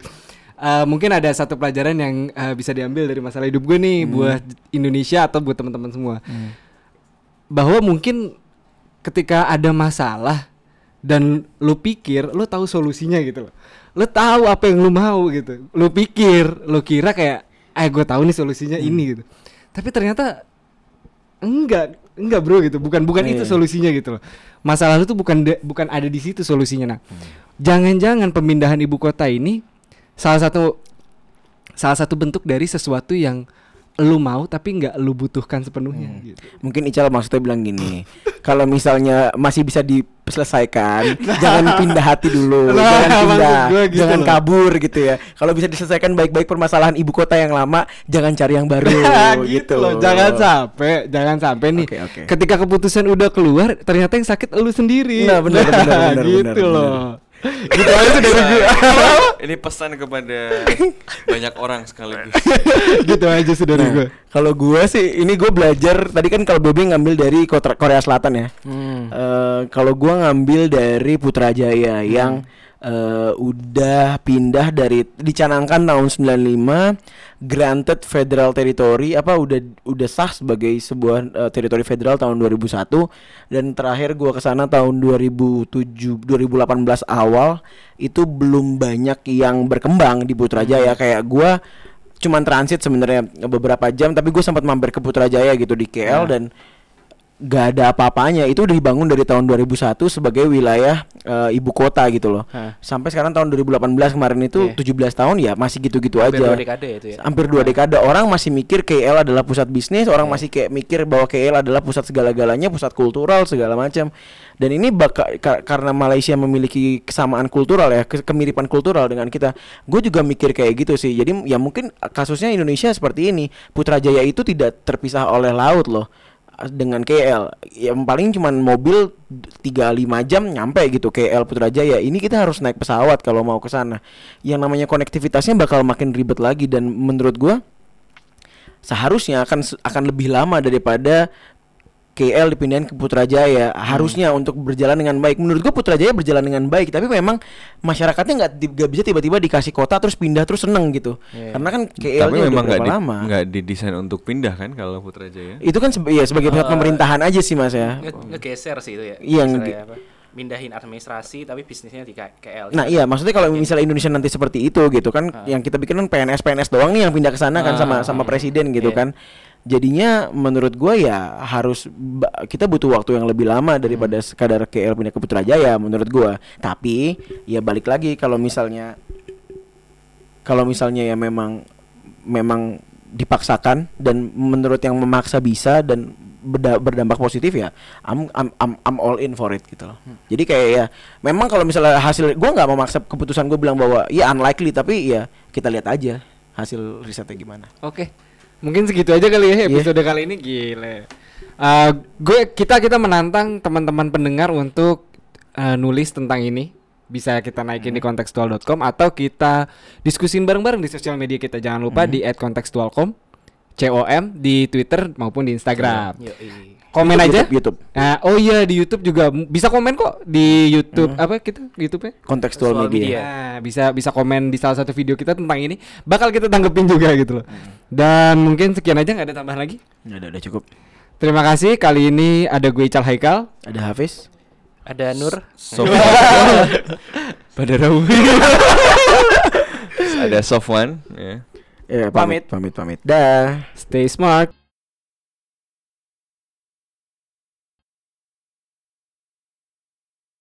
eh, mungkin ada satu pelajaran yang eh, bisa diambil dari masalah hidup gue nih buat Indonesia atau buat teman-teman semua. Bahwa mungkin ketika ada masalah dan lu pikir lu tahu solusinya gitu loh. Lu tahu apa yang lu mau gitu. Lu pikir, lu kira kayak eh gue tahu nih solusinya ini gitu. Tapi ternyata enggak, enggak bro gitu. Bukan bukan itu Iya. solusinya gitu loh. Masalah lu tuh bukan de- bukan ada di situ solusinya. Nah, jangan-jangan pemindahan ibu kota ini salah satu salah satu bentuk dari sesuatu yang lu mau tapi nggak lu butuhkan sepenuhnya gitu. Mungkin Ical maksudnya bilang gini, kalau misalnya masih bisa diselesaikan, jangan pindah hati dulu, Nah, jangan pindah, gitu jangan loh. kabur gitu ya. Kalau bisa diselesaikan baik-baik permasalahan ibu kota yang lama, jangan cari yang baru gitu loh. Jangan sampai, jangan sampai nih. Oke, oke. Ketika keputusan udah keluar, ternyata yang sakit lu sendiri. Nah, benar, benar, benar, gitu benar, loh. Gitu aja sudah ini pesan kepada banyak orang sekaligus gitu aja saudara Nah, gue. kalau gua sih ini gue belajar tadi kan kalau Bebe ngambil dari Korea Selatan ya. Hmm. Eh, kalau gua ngambil dari Putrajaya yang eh, udah pindah dari dicanangkan tahun 95 granted federal territory apa udah udah sah sebagai sebuah eh, teritori federal tahun 2001 dan terakhir gua ke sana tahun 2007 2018 awal itu belum banyak yang berkembang di Putrajaya. Kayak gua cuman transit sebenarnya beberapa jam tapi gue sempat mampir ke Putrajaya gitu di KL dan gak ada apa-apanya. Itu udah dibangun dari tahun 2001 sebagai wilayah eh, ibu kota gitu loh. Hah. sampai sekarang tahun 2018 kemarin itu Iya. 17 tahun ya masih gitu-gitu aja. dua dekade ya itu ya. Hampir dua dekade. Orang masih mikir KL adalah pusat bisnis orang masih kayak mikir bahwa KL adalah pusat segala-galanya pusat kultural segala macam. Dan ini baka, ka- karena Malaysia memiliki kesamaan kultural ya ke- kemiripan kultural dengan kita gue juga mikir kayak gitu sih. Jadi ya mungkin kasusnya Indonesia seperti ini. Putrajaya itu tidak terpisah oleh laut loh dengan KL. Yang paling cuman mobil 3-5 jam nyampe gitu KL Putrajaya. Ini kita harus naik pesawat kalau mau ke sana. Yang namanya konektivitasnya bakal makin ribet lagi dan menurut gua seharusnya akan akan lebih lama daripada KL dipindahin ke Putrajaya. Harusnya untuk berjalan dengan baik. Menurut gua Putrajaya berjalan dengan baik tapi memang masyarakatnya nggak nggak bisa tiba-tiba dikasih kota terus pindah terus seneng gitu. Karena kan KL Tapi memang nggak di- lama. nggak didesain untuk pindah kan kalau Putrajaya. itu kan sebe- ya sebagai pusat pemerintahan aja sih mas ya. Nge- ngegeser sih itu ya. Iya, Mindahin administrasi tapi bisnisnya di KL. Nah iya maksudnya kalau misalnya Indonesia nanti seperti itu gitu kan yang kita pikir kan PNS PNS doang nih yang pindah ke sana kan sama sama presiden gitu Iya. kan jadinya menurut gua ya harus kita butuh waktu yang lebih lama daripada sekadar KL pindah ke Putrajaya menurut gua tapi ya balik lagi kalau misalnya kalau misalnya ya memang memang dipaksakan dan menurut yang memaksa bisa dan berda- berdampak positif ya I'm, I'm I'm I'm all in for it gitu loh. Jadi kayak ya memang kalau misalnya hasil gua nggak memaksa keputusan gue bilang bahwa ya unlikely tapi ya kita lihat aja hasil risetnya gimana. Oke. Mungkin segitu aja kali ya episode kali ini gile. Eh, gue kita kita menantang teman-teman pendengar untuk eh, nulis tentang ini. Bisa kita naikin di kontekstual.com atau kita diskusin bareng-bareng di sosial media kita. Jangan lupa di @kontekstual.com, COM di Twitter maupun di Instagram. Yoi. Komen YouTube, aja. YouTube, YouTube. Nah, oh iya di YouTube juga bisa komen kok di YouTube apa kita YouTube-nya? kontekstual Visual media. media. Nah, bisa bisa komen di salah satu video kita tentang ini. Bakal kita tanggepin juga gitu loh. Dan mungkin sekian aja nggak ada tambahan lagi. Nggak ada udah cukup. Terima kasih. Kali ini ada gue Ical Haikal. Ada Hafiz. Ada Nur. Soft Pada ada soft one ya. Ya, Pamit. pamit, pamit, pamit. Dah. Stay smart.